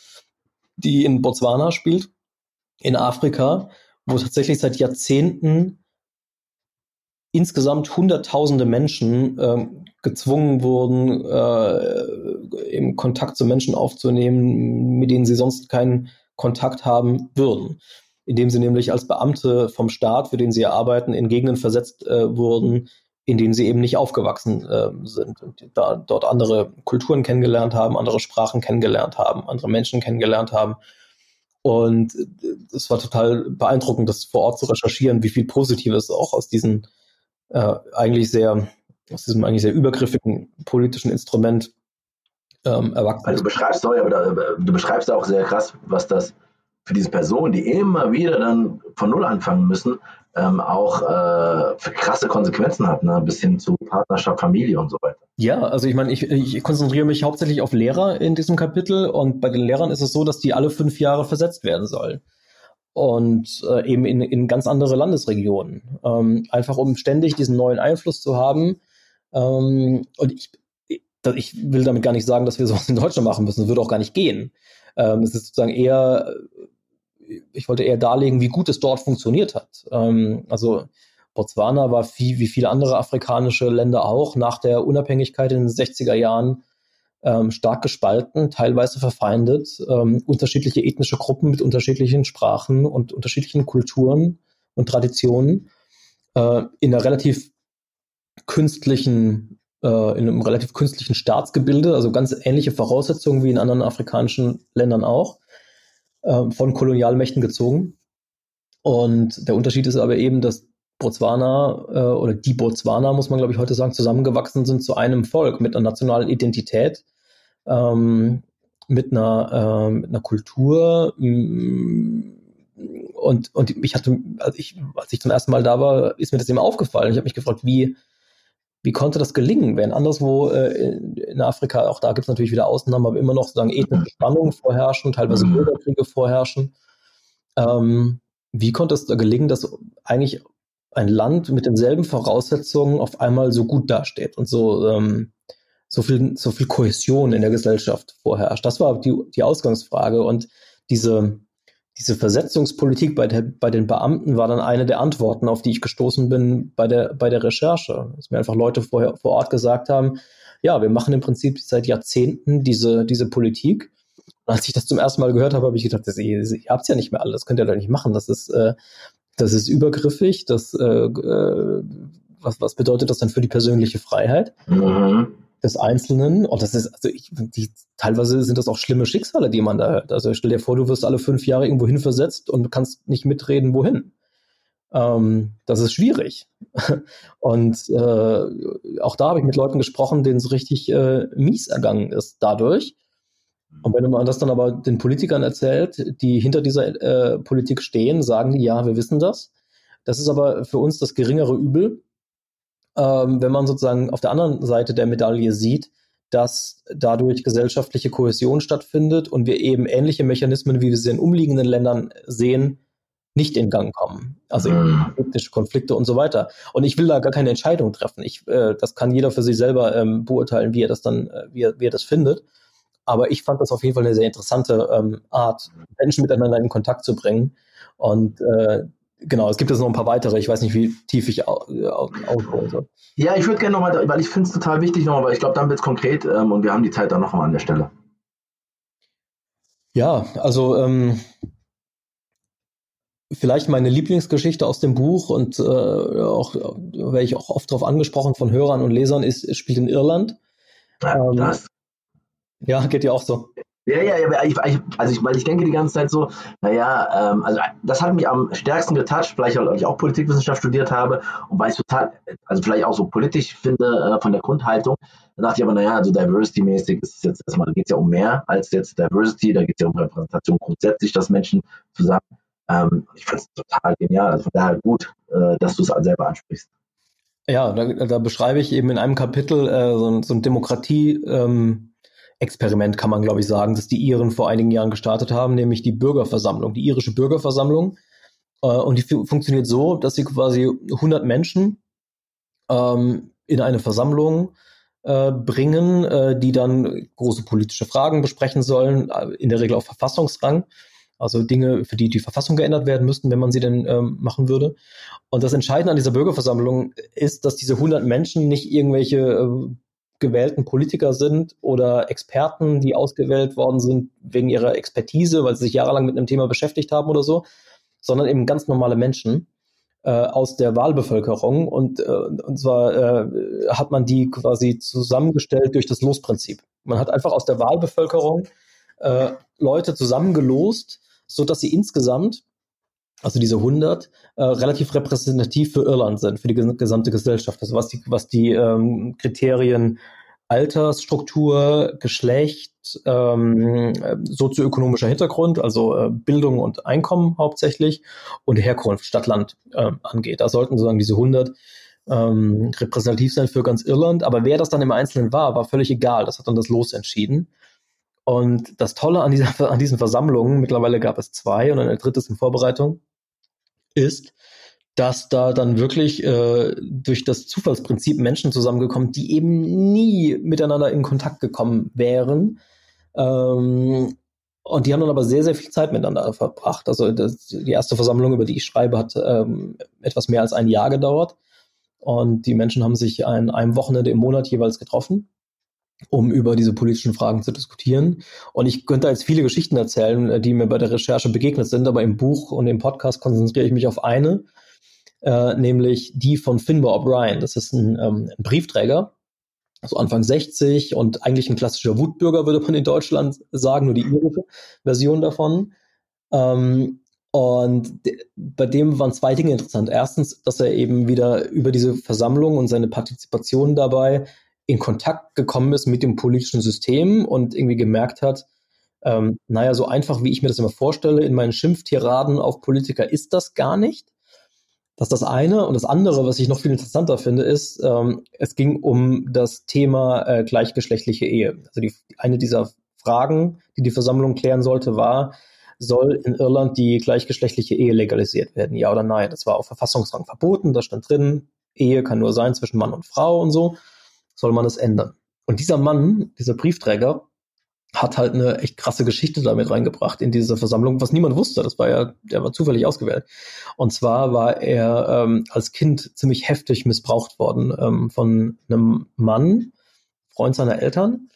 die in Botswana spielt, in Afrika, wo tatsächlich seit Jahrzehnten insgesamt hunderttausende Menschen äh, gezwungen wurden, äh, im Kontakt zu Menschen aufzunehmen, mit denen sie sonst keinen Kontakt haben würden. Indem sie nämlich als Beamte vom Staat, für den sie arbeiten, in Gegenden versetzt äh, wurden, in denen sie eben nicht aufgewachsen äh, sind und da, dort andere Kulturen kennengelernt haben, andere Sprachen kennengelernt haben, andere Menschen kennengelernt haben. Und es war total beeindruckend, das vor Ort zu recherchieren, wie viel Positives auch aus diesen äh, eigentlich sehr, aus diesem eigentlich sehr übergriffigen politischen Instrument ähm, erwachsen Also du beschreibst, sorry, aber du beschreibst auch sehr krass, was das für diese Personen, die immer wieder dann von Null anfangen müssen, ähm, auch äh, für krasse Konsequenzen hat, ne? bis hin zu Partnerschaft, Familie und so weiter. Ja, also ich meine, ich, ich konzentriere mich hauptsächlich auf Lehrer in diesem Kapitel und bei den Lehrern ist es so, dass die alle fünf Jahre versetzt werden sollen und äh, eben in, in ganz andere Landesregionen. Ähm, einfach um ständig diesen neuen Einfluss zu haben. Ähm, und ich, ich will damit gar nicht sagen, dass wir sowas in Deutschland machen müssen. Das würde auch gar nicht gehen. Ähm, es ist sozusagen eher, ich wollte eher darlegen, wie gut es dort funktioniert hat. Ähm, also Botswana war wie, wie viele andere afrikanische Länder auch nach der Unabhängigkeit in den 60er Jahren ähm, stark gespalten, teilweise verfeindet, ähm, unterschiedliche ethnische Gruppen mit unterschiedlichen Sprachen und unterschiedlichen Kulturen und Traditionen äh, in einer relativ künstlichen, äh, in einem relativ künstlichen Staatsgebilde, also ganz ähnliche Voraussetzungen wie in anderen afrikanischen Ländern auch, äh, von Kolonialmächten gezogen. Und der Unterschied ist aber eben, dass Botswana äh, oder die Botswana, muss man glaube ich heute sagen, zusammengewachsen sind zu einem Volk mit einer nationalen Identität, ähm, mit, einer, äh, mit einer Kultur. Mm, und, und ich hatte, als ich, als ich zum ersten Mal da war, ist mir das eben aufgefallen. Ich habe mich gefragt, wie, wie konnte das gelingen, wenn anderswo äh, in, Afrika, auch da gibt es natürlich wieder Ausnahmen, aber immer noch sozusagen ethnische Spannungen vorherrschen, teilweise mhm. Bürgerkriege vorherrschen. Ähm, wie konnte es da gelingen, dass eigentlich ein Land mit denselben Voraussetzungen auf einmal so gut dasteht und so, ähm, so viel, so viel Kohäsion in der Gesellschaft vorherrscht. Das war die, die Ausgangsfrage. Und diese, diese Versetzungspolitik bei, der, bei den Beamten war dann eine der Antworten, auf die ich gestoßen bin bei der, bei der Recherche. Dass mir einfach Leute vorher, vor Ort gesagt haben, ja, wir machen im Prinzip seit Jahrzehnten diese, diese Politik. Und als ich das zum ersten Mal gehört habe, habe ich gedacht, ihr, ihr habt es ja nicht mehr alles, das könnt ihr doch nicht machen. Das ist, äh, das ist übergriffig, das, äh, äh, was, was bedeutet das dann für die persönliche Freiheit mhm. des Einzelnen? Und das ist, also ich, die, teilweise sind das auch schlimme Schicksale, die man da hört. Also stell dir vor, du wirst alle fünf Jahre irgendwo hin versetzt und kannst nicht mitreden, wohin. Ähm, das ist schwierig. Und äh, auch da habe ich mit Leuten gesprochen, denen es richtig äh, mies ergangen ist dadurch. Und wenn man das dann aber den Politikern erzählt, die hinter dieser äh, Politik stehen, sagen die, ja, wir wissen das. Das ist aber für uns das geringere Übel, ähm, wenn man sozusagen auf der anderen Seite der Medaille sieht, dass dadurch gesellschaftliche Kohäsion stattfindet und wir eben ähnliche Mechanismen, wie wir sie in umliegenden Ländern sehen, nicht in Gang kommen. Also mhm. politische Konflikte und so weiter. Und ich will da gar keine Entscheidung treffen. Ich, äh, das kann jeder für sich selber ähm, beurteilen, wie er das dann, äh, wie, er, wie er das findet. Aber ich fand das auf jeden Fall eine sehr interessante ähm, Art, Menschen miteinander in Kontakt zu bringen. Und äh, genau, es gibt jetzt noch ein paar weitere. Ich weiß nicht, wie tief ich aushole. Ja, ich würde gerne nochmal, weil ich finde es total wichtig nochmal, weil ich glaube, dann wird es konkret ähm, und wir haben die Zeit dann nochmal an der Stelle. Ja, also ähm, vielleicht meine Lieblingsgeschichte aus dem Buch und äh, auch werde ich auch oft darauf angesprochen von Hörern und Lesern, ist, spielt in Irland. Ja, ähm, das ja, geht ja auch so. Ja, ja, ja, ich, also ich, weil ich denke die ganze Zeit so, naja, ähm, also das hat mich am stärksten getoucht, vielleicht weil ich auch Politikwissenschaft studiert habe und weil ich total, also vielleicht auch so politisch finde äh, von der Grundhaltung, da dachte ich aber, naja, so Diversity-mäßig ist es jetzt erstmal, da geht es ja um mehr als jetzt Diversity, da geht es ja um Repräsentation grundsätzlich, dass Menschen zusammen, ähm, ich finde es total genial, also von daher gut, äh, dass du es selber ansprichst. Ja, da, da, beschreibe ich eben in einem Kapitel äh, so, so ein Demokratie- ähm, Experiment kann man, glaube ich, sagen, dass die Iren vor einigen Jahren gestartet haben, nämlich die Bürgerversammlung, die irische Bürgerversammlung. Äh, und die funktioniert so, dass sie quasi 100 Menschen ähm, in eine Versammlung äh, bringen, äh, die dann große politische Fragen besprechen sollen, äh, in der Regel auf Verfassungsrang. Also Dinge, für die die Verfassung geändert werden müssten, wenn man sie denn ähm, machen würde. Und das Entscheidende an dieser Bürgerversammlung ist, dass diese 100 Menschen nicht irgendwelche äh, gewählten Politiker sind oder Experten, die ausgewählt worden sind wegen ihrer Expertise, weil sie sich jahrelang mit einem Thema beschäftigt haben oder so, sondern eben ganz normale Menschen äh, aus der Wahlbevölkerung. Und, äh, und zwar äh, hat man die quasi zusammengestellt durch das Losprinzip. Man hat einfach aus der Wahlbevölkerung äh, Leute zusammengelost, so dass sie insgesamt also diese 100, äh, relativ repräsentativ für Irland sind, für die gesamte Gesellschaft. Also was die, was die ähm, Kriterien Altersstruktur, Geschlecht, ähm, sozioökonomischer Hintergrund, also äh, Bildung und Einkommen hauptsächlich und Herkunft, Stadt-Land äh, angeht. Da sollten sozusagen diese 100 ähm, repräsentativ sein für ganz Irland. Aber wer das dann im Einzelnen war, war völlig egal. Das hat dann das Los entschieden. Und das Tolle an, dieser, an diesen Versammlungen, mittlerweile gab es zwei und eine dritte ist in Vorbereitung, ist, dass da dann wirklich äh, durch das Zufallsprinzip Menschen zusammengekommen, die eben nie miteinander in Kontakt gekommen wären. Ähm, und die haben dann aber sehr, sehr viel Zeit miteinander verbracht. Also das, die erste Versammlung, über die ich schreibe, hat ähm, etwas mehr als ein Jahr gedauert. Und die Menschen haben sich an einem Wochenende im Monat jeweils getroffen, um über diese politischen Fragen zu diskutieren. Und ich könnte jetzt viele Geschichten erzählen, die mir bei der Recherche begegnet sind, aber im Buch und im Podcast konzentriere ich mich auf eine äh, nämlich die von Finbar O'Brien. Das ist ein, ähm, ein Briefträger, so Anfang 60 und eigentlich ein klassischer Wutbürger, würde man in Deutschland sagen, nur die irische Version davon. Ähm, und bei dem waren zwei Dinge interessant. Erstens, dass er eben wieder über diese Versammlung und seine Partizipation dabei in Kontakt gekommen ist mit dem politischen System und irgendwie gemerkt hat, ähm, naja, so einfach wie ich mir das immer vorstelle, in meinen Schimpftiraden auf Politiker ist das gar nicht. Das ist das eine. Und das andere, was ich noch viel interessanter finde, ist, ähm, es ging um das Thema äh, gleichgeschlechtliche Ehe. Also die, eine dieser Fragen, die die Versammlung klären sollte, war, soll in Irland die gleichgeschlechtliche Ehe legalisiert werden? Ja oder nein? Das war auf Verfassungsrang verboten. Da stand drin, Ehe kann nur sein zwischen Mann und Frau und so. Soll man es ändern? Und dieser Mann, dieser Briefträger, hat halt eine echt krasse Geschichte damit reingebracht in diese Versammlung, was niemand wusste. Das war ja, der war zufällig ausgewählt. Und zwar war er ähm, als Kind ziemlich heftig missbraucht worden ähm, von einem Mann, Freund seiner Eltern,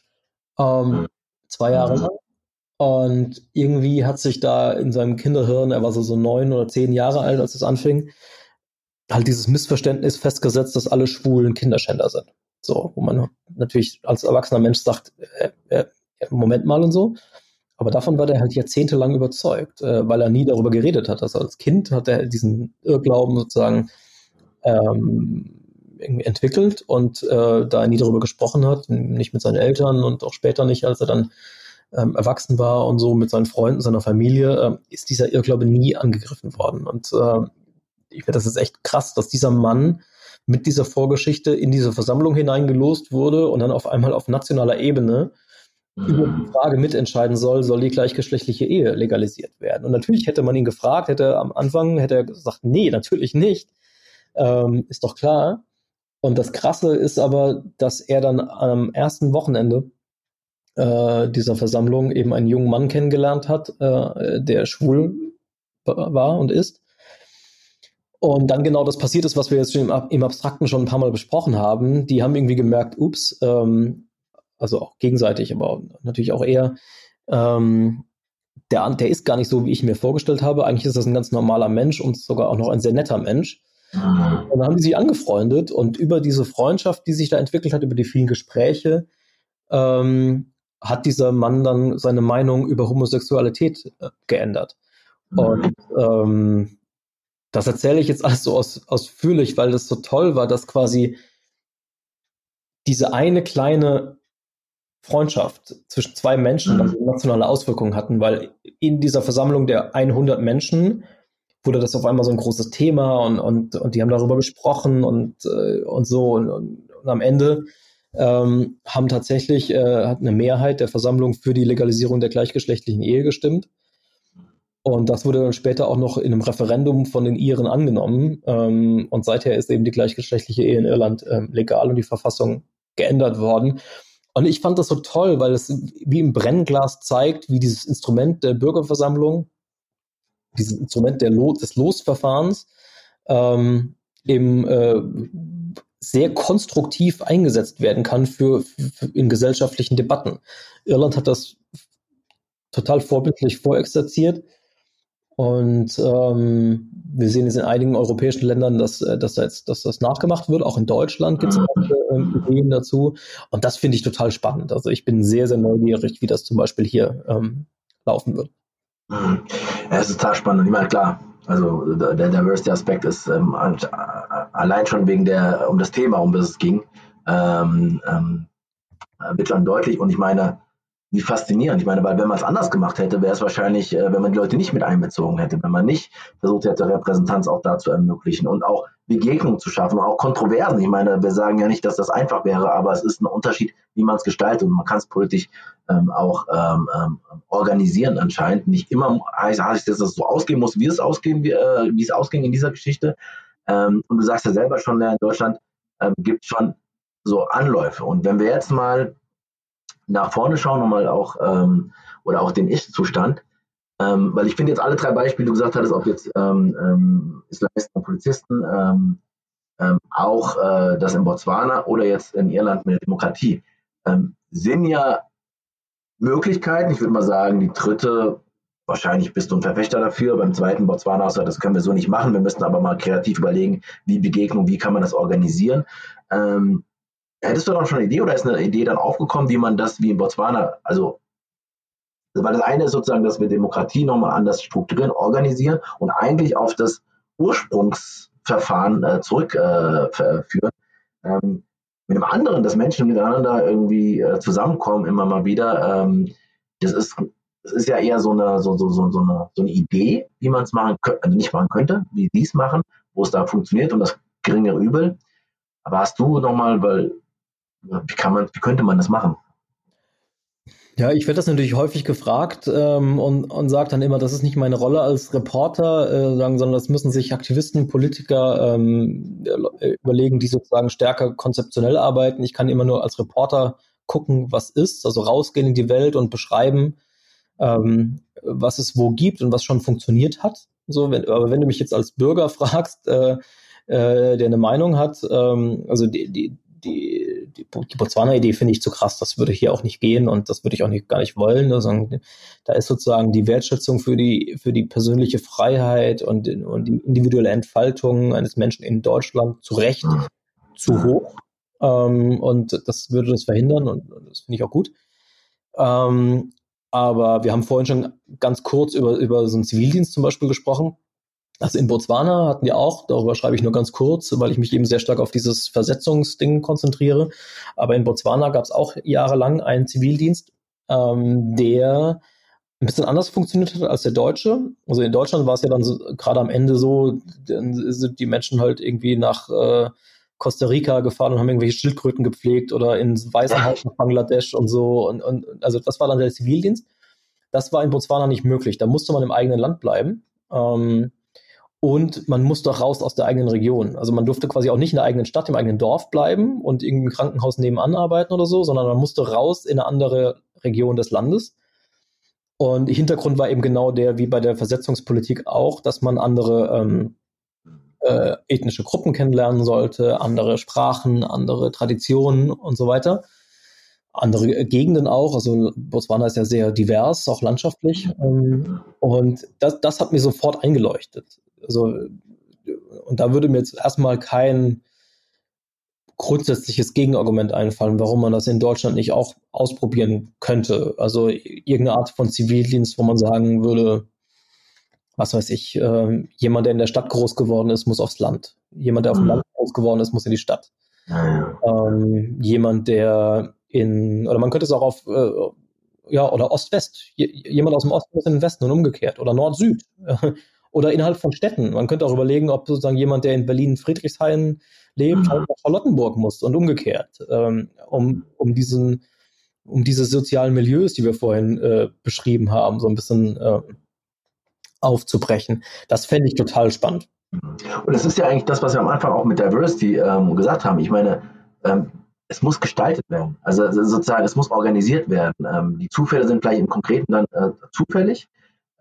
ähm, zwei Jahre lang. Und irgendwie hat sich da in seinem Kinderhirn, er war so, so neun oder zehn Jahre alt, als es anfing, halt dieses Missverständnis festgesetzt, dass alle Schwulen Kinderschänder sind. So, wo man natürlich als erwachsener Mensch sagt, äh, äh, Moment mal und so. Aber davon war der halt jahrzehntelang überzeugt, äh, weil er nie darüber geredet hat. Also als Kind hat er diesen Irrglauben sozusagen ähm, entwickelt und äh, da er nie darüber gesprochen hat, nicht mit seinen Eltern und auch später nicht, als er dann ähm, erwachsen war und so mit seinen Freunden, seiner Familie, äh, ist dieser Irrglaube nie angegriffen worden. Und äh, ich finde, das ist echt krass, dass dieser Mann mit dieser Vorgeschichte in diese Versammlung hineingelost wurde und dann auf einmal auf nationaler Ebene über die Frage mitentscheiden soll, soll die gleichgeschlechtliche Ehe legalisiert werden. Und natürlich hätte man ihn gefragt, hätte am Anfang hätte er gesagt, nee, natürlich nicht. Ähm, ist doch klar. Und das Krasse ist aber, dass er dann am ersten Wochenende äh, dieser Versammlung eben einen jungen Mann kennengelernt hat, äh, der schwul war und ist. Und dann genau das passiert ist, was wir jetzt im, im Abstrakten schon ein paar Mal besprochen haben. Die haben irgendwie gemerkt, ups, ähm, also auch gegenseitig, aber natürlich auch eher, ähm, der, der ist gar nicht so, wie ich mir vorgestellt habe. Eigentlich ist das ein ganz normaler Mensch und sogar auch noch ein sehr netter Mensch. Mhm. Und dann haben die sich angefreundet und über diese Freundschaft, die sich da entwickelt hat, über die vielen Gespräche, ähm, hat dieser Mann dann seine Meinung über Homosexualität äh, geändert. Mhm. Und ähm, das erzähle ich jetzt alles so aus, ausführlich, weil das so toll war, dass quasi diese eine kleine Freundschaft zwischen zwei Menschen mhm. nationale Auswirkungen hatten, weil in dieser Versammlung der 100 Menschen wurde das auf einmal so ein großes Thema und, und, und die haben darüber gesprochen und, äh, und so und, und, und am Ende ähm, haben tatsächlich äh, hat eine Mehrheit der Versammlung für die Legalisierung der gleichgeschlechtlichen Ehe gestimmt. Und das wurde dann später auch noch in einem Referendum von den Iren angenommen. Ähm, und seither ist eben die gleichgeschlechtliche Ehe in Irland ähm, legal und die Verfassung geändert worden. Und ich fand das so toll, weil es wie im Brennglas zeigt, wie dieses Instrument der Bürgerversammlung, dieses Instrument der Lo des Losverfahrens, ähm, eben äh, sehr konstruktiv eingesetzt werden kann für, für, in gesellschaftlichen Debatten. Irland hat das total vorbildlich vorexerziert. Und ähm, wir sehen jetzt in einigen europäischen Ländern, dass, äh, dass, jetzt, dass das nachgemacht wird. Auch in Deutschland gibt es äh, Ideen dazu. Und das finde ich total spannend. Also ich bin sehr, sehr neugierig, wie das zum Beispiel hier ähm, laufen wird. Mhm. Ja, es ist total spannend. Ich meine, klar, also der Diversity-Aspekt ist ähm, allein schon wegen der, um das Thema, um das es ging, ähm, ähm, wird schon deutlich. Und ich meine, wie faszinierend. Ich meine, weil wenn man es anders gemacht hätte, wäre es wahrscheinlich, äh, wenn man die Leute nicht mit einbezogen hätte, wenn man nicht versucht hätte, Repräsentanz auch da zu ermöglichen und auch Begegnungen zu schaffen und auch Kontroversen. Ich meine, wir sagen ja nicht, dass das einfach wäre, aber es ist ein Unterschied, wie man es gestaltet und man kann es politisch ähm, auch ähm, ähm, organisieren anscheinend. Nicht immer heißt, heißt dass es so ausgehen muss, wie es ausgehen, wie, äh, wie es ausging in dieser Geschichte. Ähm, und du sagst ja selber schon, in Deutschland ähm, gibt es schon so Anläufe. Und wenn wir jetzt mal nach vorne schauen und mal auch ähm, oder auch den Ich-Zustand. Ähm, weil ich finde jetzt alle drei Beispiele, die du gesagt hattest, ob jetzt ähm, ähm, Islamisten und Polizisten, ähm, ähm, auch äh, das in Botswana oder jetzt in Irland mit der Demokratie, sind ja Möglichkeiten. Ich würde mal sagen, die dritte, wahrscheinlich bist du ein Verfechter dafür. Beim zweiten Botswana das können wir so nicht machen. Wir müssen aber mal kreativ überlegen, wie Begegnung, wie kann man das organisieren. Ähm, Hättest du dann schon eine Idee oder ist eine Idee dann aufgekommen, wie man das wie in Botswana, also weil das eine ist sozusagen, dass wir Demokratie nochmal anders strukturieren, organisieren und eigentlich auf das Ursprungsverfahren äh, zurückführen. Äh, ähm, mit dem anderen, dass Menschen miteinander irgendwie äh, zusammenkommen, immer mal wieder, ähm, das ist das ist ja eher so eine, so, so, so, so eine, so eine Idee, wie man es machen könnte, also nicht machen könnte, wie die es machen, wo es da funktioniert und das geringere Übel. Aber hast du nochmal, weil wie kann man, wie könnte man das machen? Ja, ich werde das natürlich häufig gefragt ähm, und, und sage dann immer, das ist nicht meine Rolle als Reporter, äh, sagen, sondern das müssen sich Aktivisten, Politiker ähm, äh, überlegen, die sozusagen stärker konzeptionell arbeiten. Ich kann immer nur als Reporter gucken, was ist, also rausgehen in die Welt und beschreiben, ähm, was es wo gibt und was schon funktioniert hat. So, wenn, aber wenn du mich jetzt als Bürger fragst, äh, äh, der eine Meinung hat, ähm, also die, die, die, die, die Botswana-Idee finde ich zu krass. Das würde hier auch nicht gehen und das würde ich auch nicht, gar nicht wollen. Also, da ist sozusagen die Wertschätzung für die, für die persönliche Freiheit und, und die individuelle Entfaltung eines Menschen in Deutschland zu Recht zu hoch. Ähm, und das würde das verhindern und, und das finde ich auch gut. Ähm, aber wir haben vorhin schon ganz kurz über, über so einen Zivildienst zum Beispiel gesprochen. Also in Botswana hatten die auch, darüber schreibe ich nur ganz kurz, weil ich mich eben sehr stark auf dieses Versetzungsding konzentriere. Aber in Botswana gab es auch jahrelang einen Zivildienst, ähm, der ein bisschen anders funktioniert hat als der deutsche. Also in Deutschland war es ja dann so, gerade am Ende so, dann sind die Menschen halt irgendwie nach äh, Costa Rica gefahren und haben irgendwelche Schildkröten gepflegt oder ins Waisenhaus nach Bangladesch und so. Und, und also das war dann der Zivildienst. Das war in Botswana nicht möglich. Da musste man im eigenen Land bleiben. Ähm, und man muss doch raus aus der eigenen Region. Also man durfte quasi auch nicht in der eigenen Stadt, im eigenen Dorf bleiben und irgendein Krankenhaus nebenan arbeiten oder so, sondern man musste raus in eine andere Region des Landes. Und Hintergrund war eben genau der, wie bei der Versetzungspolitik auch, dass man andere ähm, äh, ethnische Gruppen kennenlernen sollte, andere Sprachen, andere Traditionen und so weiter. Andere Gegenden auch, also Botswana ist ja sehr divers, auch landschaftlich. Ähm, und das, das hat mir sofort eingeleuchtet. Also, und da würde mir jetzt erstmal kein grundsätzliches Gegenargument einfallen, warum man das in Deutschland nicht auch ausprobieren könnte. Also irgendeine Art von Zivildienst, wo man sagen würde, was weiß ich, äh, jemand, der in der Stadt groß geworden ist, muss aufs Land. Jemand, der auf dem mhm. Land groß geworden ist, muss in die Stadt. Ähm, jemand, der in, oder man könnte es auch auf, äh, ja, oder Ost-West. Jemand aus dem Osten muss in den Westen und umgekehrt. Oder Nord-Süd. oder innerhalb von Städten. Man könnte auch überlegen, ob sozusagen jemand, der in Berlin Friedrichshain lebt, mhm. halt nach Charlottenburg muss und umgekehrt, ähm, um, um diesen, um diese sozialen Milieus, die wir vorhin äh, beschrieben haben, so ein bisschen äh, aufzubrechen. Das fände ich total spannend. Und es ist ja eigentlich das, was wir am Anfang auch mit Diversity ähm, gesagt haben. Ich meine, ähm, es muss gestaltet werden. Also sozusagen, es muss organisiert werden. Ähm, die Zufälle sind vielleicht im Konkreten dann äh, zufällig,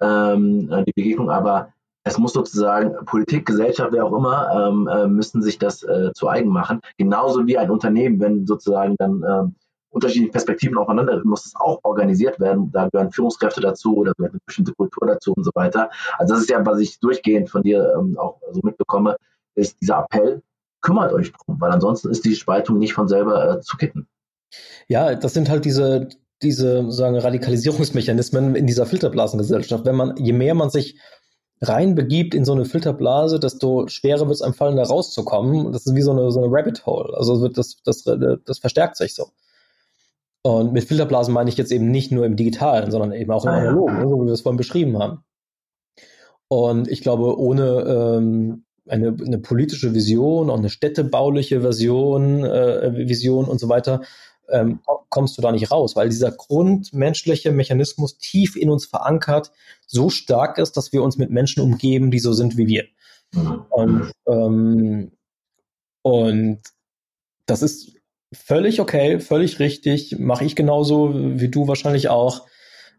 ähm, äh, die Begegnung, aber es muss sozusagen Politik, Gesellschaft, wer auch immer, ähm, äh, müssen sich das äh, zu eigen machen. Genauso wie ein Unternehmen, wenn sozusagen dann ähm, unterschiedliche Perspektiven aufeinander, muss es auch organisiert werden. Da gehören Führungskräfte dazu oder gehört eine bestimmte Kultur dazu und so weiter. Also das ist ja, was ich durchgehend von dir ähm, auch so mitbekomme, ist dieser Appell, kümmert euch drum, weil ansonsten ist die Spaltung nicht von selber äh, zu kitten. Ja, das sind halt diese, diese sagen Radikalisierungsmechanismen in dieser Filterblasengesellschaft. Wenn man, je mehr man sich reinbegibt in so eine Filterblase, desto schwerer wird es einem fallen, da rauszukommen. Das ist wie so eine, so eine Rabbit Hole. Also das, das, das verstärkt sich so. Und mit Filterblasen meine ich jetzt eben nicht nur im Digitalen, sondern eben auch im ah, Analogen, so wie wir es vorhin beschrieben haben. Und ich glaube, ohne ähm, eine, eine politische Vision, auch eine städtebauliche Version, äh, Vision und so weiter, ähm, kommst du da nicht raus, weil dieser grundmenschliche Mechanismus tief in uns verankert so stark ist, dass wir uns mit Menschen umgeben, die so sind wie wir. Und, ähm, und das ist völlig okay, völlig richtig, mache ich genauso wie du wahrscheinlich auch.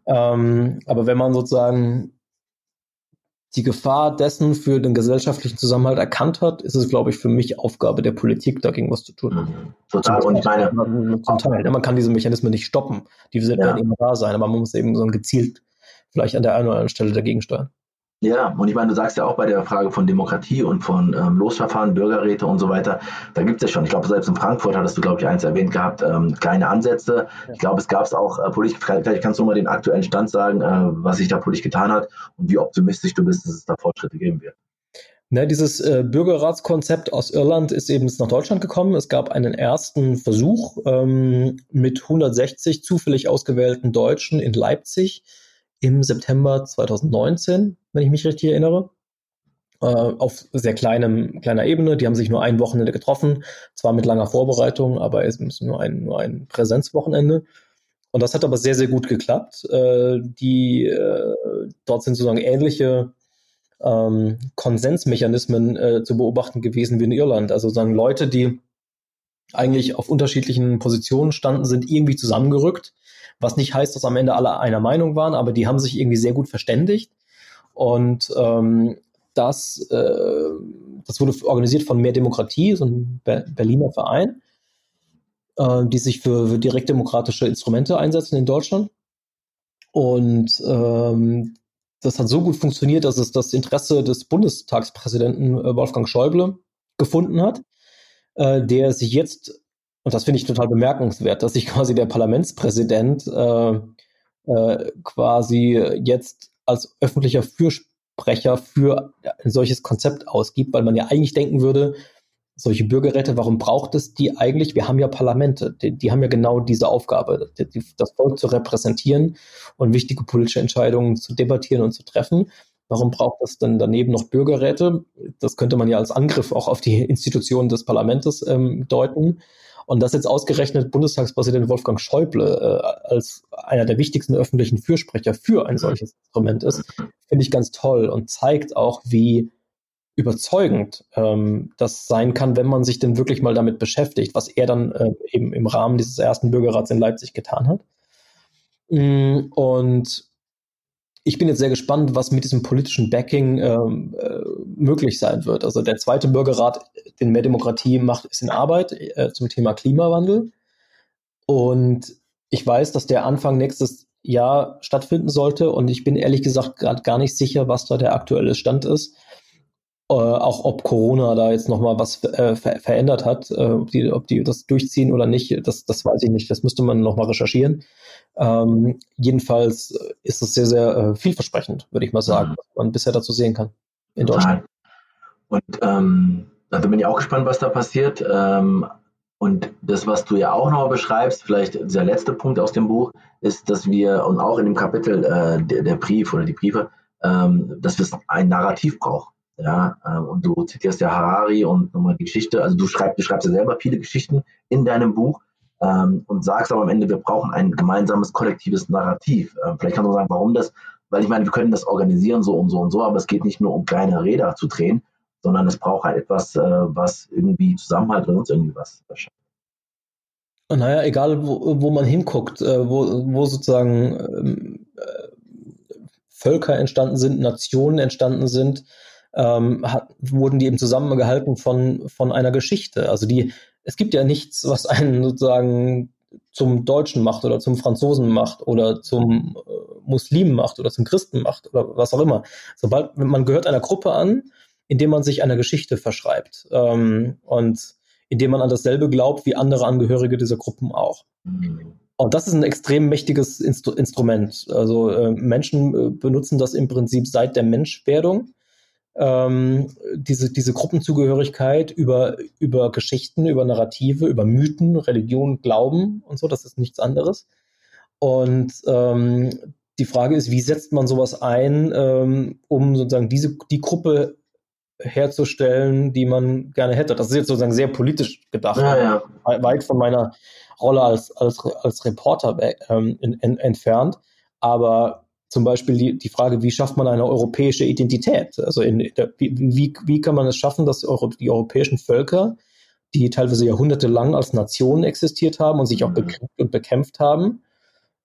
Ähm, aber wenn man sozusagen die Gefahr dessen für den gesellschaftlichen Zusammenhalt erkannt hat, ist es, glaube ich, für mich Aufgabe der Politik, dagegen was zu tun. Mhm. Total. Und ich meine, zum Teil. Man kann diese Mechanismen nicht stoppen. Die werden ja. immer da sein, aber man muss eben so gezielt vielleicht an der einen oder anderen Stelle dagegen steuern. Ja, und ich meine, du sagst ja auch bei der Frage von Demokratie und von ähm, Losverfahren, Bürgerräte und so weiter, da gibt es ja schon, ich glaube, selbst in Frankfurt hattest du, glaube ich, eins erwähnt gehabt, ähm, kleine Ansätze. Ja. Ich glaube, es gab es auch äh, politisch, vielleicht kannst du mal den aktuellen Stand sagen, äh, was sich da politisch getan hat und wie optimistisch du bist, dass es da Fortschritte geben wird. Ne, dieses äh, Bürgerratskonzept aus Irland ist eben nach Deutschland gekommen. Es gab einen ersten Versuch ähm, mit 160 zufällig ausgewählten Deutschen in Leipzig im September 2019, wenn ich mich richtig erinnere. Äh, auf sehr kleinem, kleiner Ebene. Die haben sich nur ein Wochenende getroffen, zwar mit langer Vorbereitung, aber es ist nur ein, nur ein Präsenzwochenende. Und das hat aber sehr, sehr gut geklappt. Äh, die, äh, dort sind sozusagen ähnliche ähm, Konsensmechanismen äh, zu beobachten gewesen wie in Irland. Also sozusagen Leute, die eigentlich auf unterschiedlichen Positionen standen, sind irgendwie zusammengerückt was nicht heißt, dass am Ende alle einer Meinung waren, aber die haben sich irgendwie sehr gut verständigt. Und ähm, das, äh, das wurde organisiert von Mehr Demokratie, so ein Berliner Verein, äh, die sich für, für direktdemokratische Instrumente einsetzen in Deutschland. Und ähm, das hat so gut funktioniert, dass es das Interesse des Bundestagspräsidenten äh, Wolfgang Schäuble gefunden hat, äh, der sich jetzt und das finde ich total bemerkenswert, dass sich quasi der Parlamentspräsident äh, äh, quasi jetzt als öffentlicher Fürsprecher für ein solches Konzept ausgibt, weil man ja eigentlich denken würde, solche Bürgerräte, warum braucht es die eigentlich? Wir haben ja Parlamente, die, die haben ja genau diese Aufgabe, die, das Volk zu repräsentieren und wichtige politische Entscheidungen zu debattieren und zu treffen. Warum braucht es denn daneben noch Bürgerräte? Das könnte man ja als Angriff auch auf die Institutionen des Parlaments ähm, deuten. Und dass jetzt ausgerechnet Bundestagspräsident Wolfgang Schäuble äh, als einer der wichtigsten öffentlichen Fürsprecher für ein solches Instrument ist, finde ich ganz toll und zeigt auch, wie überzeugend ähm, das sein kann, wenn man sich denn wirklich mal damit beschäftigt, was er dann äh, eben im Rahmen dieses ersten Bürgerrats in Leipzig getan hat. Mm, und ich bin jetzt sehr gespannt, was mit diesem politischen Backing ähm, äh, möglich sein wird. Also der zweite Bürgerrat, den Mehr Demokratie macht, ist in Arbeit äh, zum Thema Klimawandel. Und ich weiß, dass der Anfang nächstes Jahr stattfinden sollte. Und ich bin ehrlich gesagt gerade gar nicht sicher, was da der aktuelle Stand ist. Äh, auch ob Corona da jetzt nochmal was äh, ver verändert hat, äh, ob, die, ob die das durchziehen oder nicht, das, das weiß ich nicht. Das müsste man nochmal recherchieren. Ähm, jedenfalls ist es sehr, sehr äh, vielversprechend, würde ich mal sagen, mhm. was man bisher dazu sehen kann in Deutschland. Und ähm, also bin ich auch gespannt, was da passiert. Ähm, und das, was du ja auch noch beschreibst, vielleicht der letzte Punkt aus dem Buch, ist, dass wir, und auch in dem Kapitel äh, der, der, Brief oder die Briefe, ähm, dass wir ein Narrativ brauchen. Ja, äh, und du zitierst ja Harari und nochmal Geschichte, also du schreibst, du schreibst ja selber viele Geschichten in deinem Buch ähm, und sagst aber am Ende, wir brauchen ein gemeinsames kollektives Narrativ. Äh, vielleicht kannst du sagen, warum das weil ich meine, wir können das organisieren so und so und so, aber es geht nicht nur um kleine Räder zu drehen, sondern es braucht halt etwas, äh, was irgendwie Zusammenhalt oder sonst irgendwie was schafft. Naja, egal wo, wo man hinguckt, äh, wo, wo sozusagen ähm, äh, Völker entstanden sind, Nationen entstanden sind, ähm, hat, wurden die eben zusammengehalten von, von einer Geschichte. Also die, es gibt ja nichts, was einen sozusagen zum Deutschen macht oder zum Franzosen macht oder zum äh, Muslimen macht oder zum Christen macht oder was auch immer. Sobald man gehört einer Gruppe an, indem man sich einer Geschichte verschreibt ähm, und indem man an dasselbe glaubt wie andere Angehörige dieser Gruppen auch. Und das ist ein extrem mächtiges Instru Instrument. Also äh, Menschen äh, benutzen das im Prinzip seit der Menschwerdung ähm, diese, diese Gruppenzugehörigkeit über, über Geschichten, über Narrative, über Mythen, Religion, Glauben und so, das ist nichts anderes. Und ähm, die Frage ist, wie setzt man sowas ein, ähm, um sozusagen diese, die Gruppe herzustellen, die man gerne hätte. Das ist jetzt sozusagen sehr politisch gedacht, ja, ja. weit von meiner Rolle als, als, als Reporter ähm, in, in, entfernt. Aber zum Beispiel die, die Frage, wie schafft man eine europäische Identität? Also in der, wie, wie kann man es schaffen, dass die europäischen Völker, die teilweise jahrhundertelang als Nationen existiert haben und sich auch mhm. bekriegt und bekämpft haben,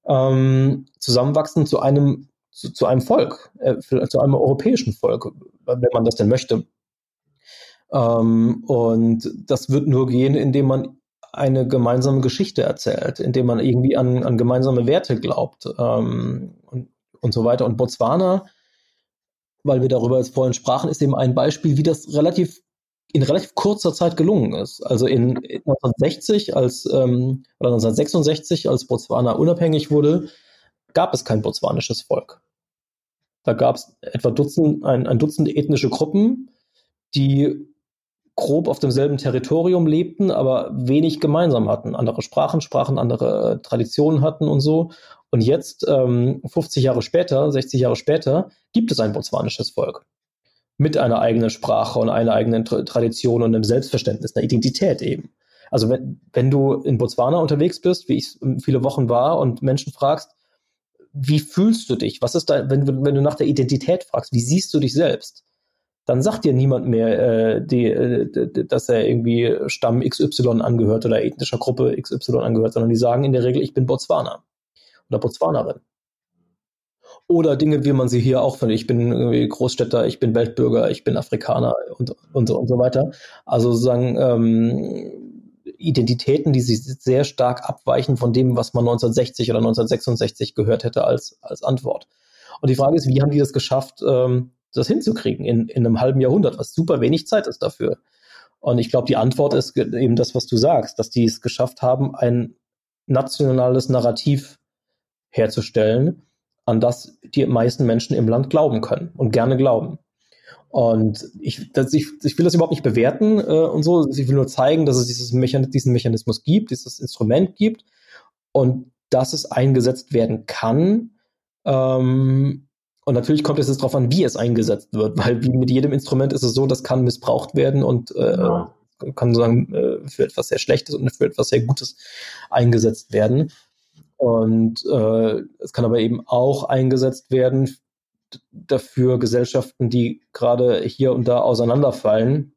ähm, zusammenwachsen zu einem, zu, zu einem Volk, äh, zu einem europäischen Volk, wenn man das denn möchte. Ähm, und das wird nur gehen, indem man eine gemeinsame Geschichte erzählt, indem man irgendwie an, an gemeinsame Werte glaubt. Ähm, und so weiter. Und Botswana, weil wir darüber jetzt vorhin sprachen, ist eben ein Beispiel, wie das relativ in relativ kurzer Zeit gelungen ist. Also in 1960 als ähm, oder 1966, als Botswana unabhängig wurde, gab es kein botswanisches Volk. Da gab es etwa Dutzend, ein, ein Dutzend ethnische Gruppen, die grob auf demselben Territorium lebten, aber wenig gemeinsam hatten. Andere Sprachen sprachen, andere Traditionen hatten und so. Und jetzt, ähm, 50 Jahre später, 60 Jahre später, gibt es ein botswanisches Volk mit einer eigenen Sprache und einer eigenen Tradition und einem Selbstverständnis, einer Identität eben. Also wenn, wenn du in Botswana unterwegs bist, wie ich viele Wochen war, und Menschen fragst, wie fühlst du dich? Was ist da, wenn, wenn du nach der Identität fragst, wie siehst du dich selbst? Dann sagt dir niemand mehr, äh, die, äh, dass er irgendwie Stamm XY angehört oder ethnischer Gruppe XY angehört, sondern die sagen in der Regel, ich bin Botswana oder Botswanerin. Oder Dinge, wie man sie hier auch findet. Ich bin Großstädter, ich bin Weltbürger, ich bin Afrikaner und, und, so, und so weiter. Also sozusagen ähm, Identitäten, die sich sehr stark abweichen von dem, was man 1960 oder 1966 gehört hätte als, als Antwort. Und die Frage ist, wie haben die das geschafft, ähm, das hinzukriegen in, in einem halben Jahrhundert, was super wenig Zeit ist dafür. Und ich glaube, die Antwort ist eben das, was du sagst, dass die es geschafft haben, ein nationales Narrativ herzustellen, an das die meisten Menschen im Land glauben können und gerne glauben. Und ich, das, ich, ich will das überhaupt nicht bewerten äh, und so. Ich will nur zeigen, dass es dieses Mechan diesen Mechanismus gibt, dieses Instrument gibt und dass es eingesetzt werden kann. Ähm, und natürlich kommt es jetzt darauf an, wie es eingesetzt wird, weil wie mit jedem Instrument ist es so, das kann missbraucht werden und äh, ja. kann sagen äh, für etwas sehr Schlechtes und für etwas sehr Gutes eingesetzt werden. Und äh, es kann aber eben auch eingesetzt werden dafür, Gesellschaften, die gerade hier und da auseinanderfallen,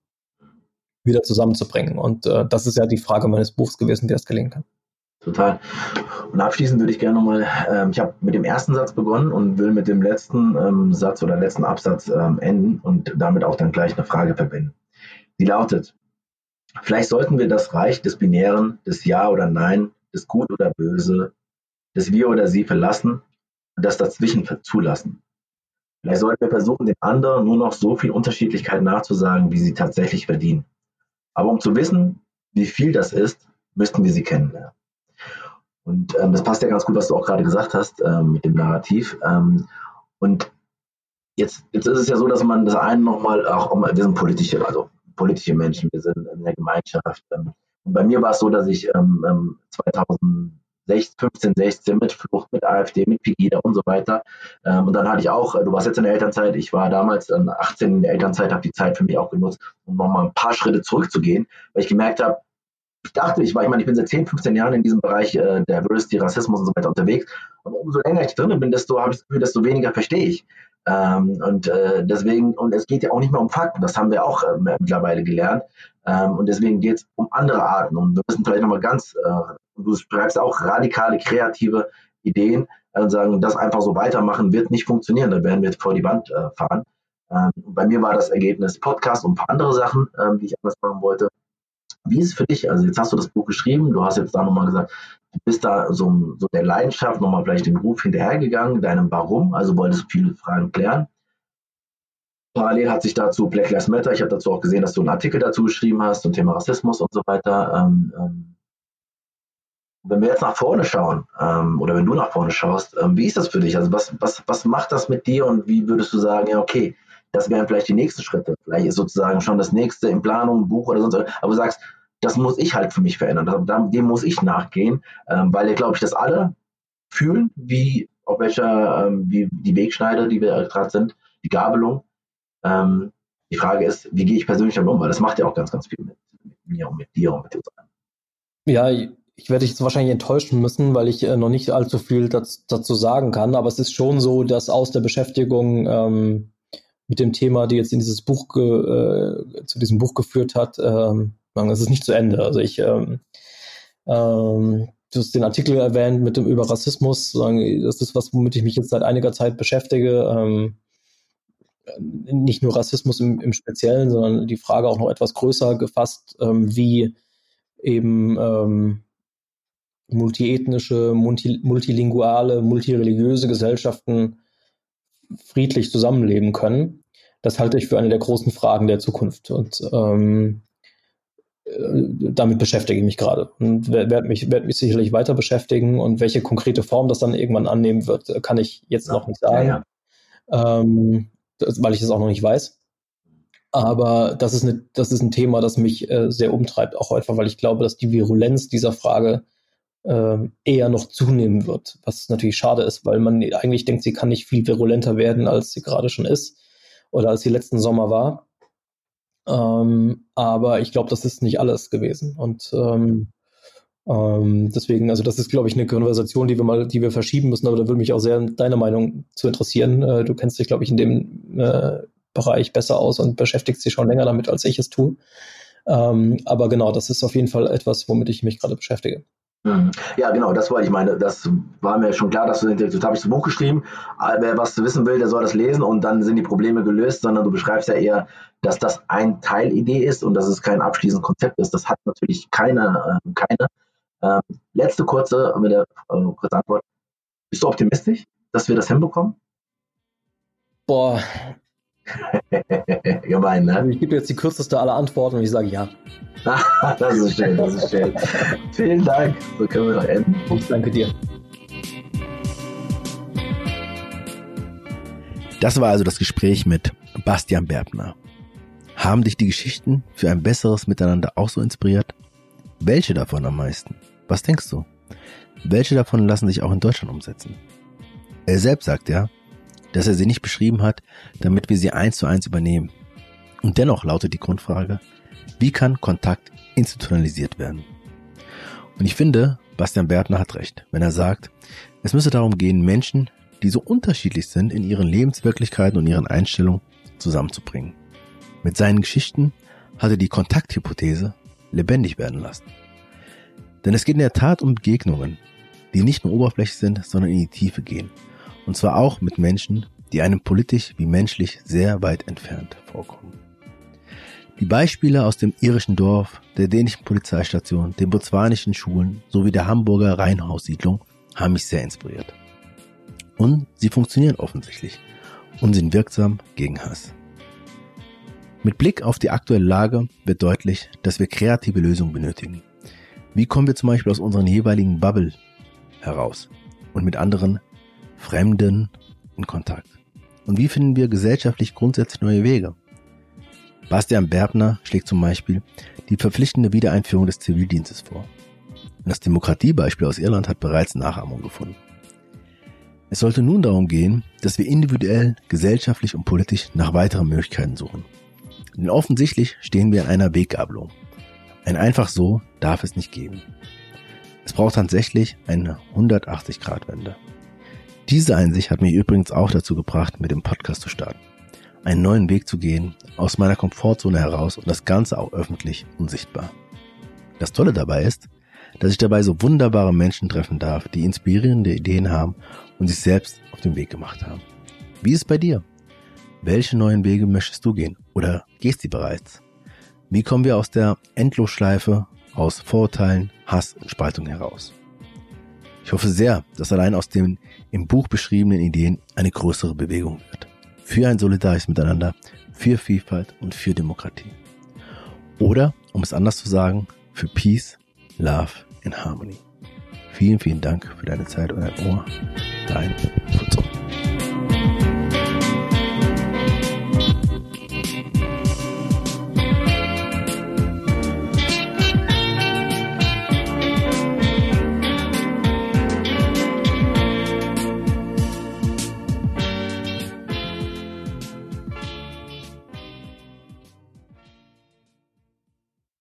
wieder zusammenzubringen. Und äh, das ist ja die Frage meines Buchs gewesen, wie das gelingen kann. Total. Und abschließend würde ich gerne nochmal, ähm, ich habe mit dem ersten Satz begonnen und will mit dem letzten ähm, Satz oder letzten Absatz ähm, enden und damit auch dann gleich eine Frage verbinden. Die lautet, vielleicht sollten wir das Reich des Binären, des Ja oder Nein, des Gut oder Böse das Wir oder Sie verlassen und das Dazwischen zulassen. Vielleicht sollten wir versuchen, den anderen nur noch so viel Unterschiedlichkeit nachzusagen, wie sie tatsächlich verdienen. Aber um zu wissen, wie viel das ist, müssten wir sie kennenlernen. Und ähm, das passt ja ganz gut, was du auch gerade gesagt hast ähm, mit dem Narrativ. Ähm, und jetzt, jetzt ist es ja so, dass man das einen nochmal, auch, auch mal, wir sind politische, also politische Menschen, wir sind in der Gemeinschaft. Ähm, und bei mir war es so, dass ich 2000 ähm, 15, 16 mit Flucht, mit AfD, mit Pegida und so weiter. Ähm, und dann hatte ich auch, du warst jetzt in der Elternzeit, ich war damals dann 18 in der Elternzeit, habe die Zeit für mich auch genutzt, um nochmal ein paar Schritte zurückzugehen, weil ich gemerkt habe, ich dachte, ich war, ich ich bin seit 10, 15 Jahren in diesem Bereich äh, Diversity, Rassismus und so weiter unterwegs. Aber umso länger ich drin bin, desto habe ich das Gefühl, desto weniger verstehe ich. Ähm, und äh, deswegen, und es geht ja auch nicht mehr um Fakten, das haben wir auch äh, mittlerweile gelernt. Ähm, und deswegen geht es um andere Arten. Und wir müssen vielleicht nochmal ganz, äh, du schreibst auch radikale, kreative Ideen äh, und sagen, das einfach so weitermachen wird nicht funktionieren, da werden wir vor die Wand äh, fahren. Ähm, bei mir war das Ergebnis Podcast und ein paar andere Sachen, ähm, die ich anders machen wollte. Wie ist es für dich? Also jetzt hast du das Buch geschrieben, du hast jetzt da nochmal gesagt, du bist da so, so der Leidenschaft nochmal vielleicht dem Beruf hinterhergegangen, deinem Warum, also wolltest du viele Fragen klären. Parallel hat sich dazu Black Lives Matter, ich habe dazu auch gesehen, dass du einen Artikel dazu geschrieben hast zum Thema Rassismus und so weiter. Ähm, ähm, wenn wir jetzt nach vorne schauen, ähm, oder wenn du nach vorne schaust, ähm, wie ist das für dich? Also was, was, was macht das mit dir und wie würdest du sagen, ja, okay, das wären vielleicht die nächsten Schritte. Vielleicht ist sozusagen schon das nächste in Planung, Buch oder sonst was. Aber du sagst, das muss ich halt für mich verändern. Dem muss ich nachgehen, ähm, weil, glaube ich, das alle fühlen, wie auf welcher, ähm, wie die Wegschneider, die wir gerade sind, die Gabelung. Ähm, die Frage ist, wie gehe ich persönlich damit um? Weil das macht ja auch ganz, ganz viel mit, mit mir und mit dir und mit uns allen. Ja, ich werde dich jetzt wahrscheinlich enttäuschen müssen, weil ich äh, noch nicht allzu viel das, dazu sagen kann. Aber es ist schon so, dass aus der Beschäftigung ähm, mit dem Thema, die jetzt in dieses Buch äh, zu diesem Buch geführt hat, ähm, es ist nicht zu Ende. Also ich ähm, ähm, du hast den Artikel erwähnt mit dem über Rassismus. Das ist was, womit ich mich jetzt seit einiger Zeit beschäftige. Ähm, nicht nur Rassismus im, im Speziellen, sondern die Frage auch noch etwas größer gefasst, ähm, wie eben ähm, multiethnische, multi, multilinguale, multireligiöse Gesellschaften friedlich zusammenleben können. Das halte ich für eine der großen Fragen der Zukunft. Und ähm, äh, damit beschäftige ich mich gerade und werde mich, werd mich sicherlich weiter beschäftigen. Und welche konkrete Form das dann irgendwann annehmen wird, kann ich jetzt ja, noch nicht sagen, ja, ja. Ähm, das, weil ich es auch noch nicht weiß. Aber das ist, eine, das ist ein Thema, das mich äh, sehr umtreibt, auch einfach, weil ich glaube, dass die Virulenz dieser Frage eher noch zunehmen wird, was natürlich schade ist, weil man eigentlich denkt, sie kann nicht viel virulenter werden, als sie gerade schon ist oder als sie letzten Sommer war. Ähm, aber ich glaube, das ist nicht alles gewesen. Und ähm, ähm, deswegen, also das ist, glaube ich, eine Konversation, die wir mal, die wir verschieben müssen, aber da würde mich auch sehr deine Meinung zu interessieren. Äh, du kennst dich, glaube ich, in dem äh, Bereich besser aus und beschäftigst dich schon länger damit, als ich es tue. Ähm, aber genau, das ist auf jeden Fall etwas, womit ich mich gerade beschäftige. Mhm. Ja, genau, das war, ich meine, das war mir schon klar, dass du, das habe ich das Buch geschrieben. Wer was wissen will, der soll das lesen und dann sind die Probleme gelöst, sondern du beschreibst ja eher, dass das ein Teilidee ist und dass es kein abschließendes Konzept ist. Das hat natürlich keine, äh, keine. Ähm, letzte kurze, mit der äh, kurze Antwort. Bist du optimistisch, dass wir das hinbekommen? Boah, Gemein, ne? Ich gebe jetzt die kürzeste aller Antworten und ich sage ja. das ist schön, das ist schön. Vielen Dank. So können wir noch enden. Ich danke dir. Das war also das Gespräch mit Bastian Berbner. Haben dich die Geschichten für ein besseres Miteinander auch so inspiriert? Welche davon am meisten? Was denkst du? Welche davon lassen sich auch in Deutschland umsetzen? Er selbst sagt ja, dass er sie nicht beschrieben hat, damit wir sie eins zu eins übernehmen. Und dennoch lautet die Grundfrage, wie kann Kontakt institutionalisiert werden? Und ich finde, Bastian Bertner hat recht, wenn er sagt, es müsse darum gehen, Menschen, die so unterschiedlich sind in ihren Lebenswirklichkeiten und ihren Einstellungen, zusammenzubringen. Mit seinen Geschichten hat er die Kontakthypothese lebendig werden lassen. Denn es geht in der Tat um Begegnungen, die nicht nur oberflächlich sind, sondern in die Tiefe gehen und zwar auch mit Menschen, die einem politisch wie menschlich sehr weit entfernt vorkommen. Die Beispiele aus dem irischen Dorf, der dänischen Polizeistation, den botswanischen Schulen sowie der Hamburger Reihenhaussiedlung haben mich sehr inspiriert. Und sie funktionieren offensichtlich und sind wirksam gegen Hass. Mit Blick auf die aktuelle Lage wird deutlich, dass wir kreative Lösungen benötigen. Wie kommen wir zum Beispiel aus unseren jeweiligen Bubble heraus und mit anderen Fremden in Kontakt? Und wie finden wir gesellschaftlich grundsätzlich neue Wege? Bastian Berbner schlägt zum Beispiel die verpflichtende Wiedereinführung des Zivildienstes vor. Das Demokratiebeispiel aus Irland hat bereits Nachahmung gefunden. Es sollte nun darum gehen, dass wir individuell, gesellschaftlich und politisch nach weiteren Möglichkeiten suchen. Denn offensichtlich stehen wir in einer Weggabelung. Ein einfach so darf es nicht geben. Es braucht tatsächlich eine 180-Grad-Wende. Diese Einsicht hat mich übrigens auch dazu gebracht, mit dem Podcast zu starten. Einen neuen Weg zu gehen, aus meiner Komfortzone heraus und das Ganze auch öffentlich und sichtbar. Das Tolle dabei ist, dass ich dabei so wunderbare Menschen treffen darf, die inspirierende Ideen haben und sich selbst auf den Weg gemacht haben. Wie ist es bei dir? Welche neuen Wege möchtest du gehen? Oder gehst sie bereits? Wie kommen wir aus der Endlosschleife aus Vorurteilen, Hass und Spaltung heraus? Ich hoffe sehr, dass allein aus den im Buch beschriebenen Ideen eine größere Bewegung wird. Für ein solidarisches Miteinander, für Vielfalt und für Demokratie. Oder, um es anders zu sagen, für Peace, Love and Harmony. Vielen, vielen Dank für deine Zeit und dein Ohr. Dein Futzo.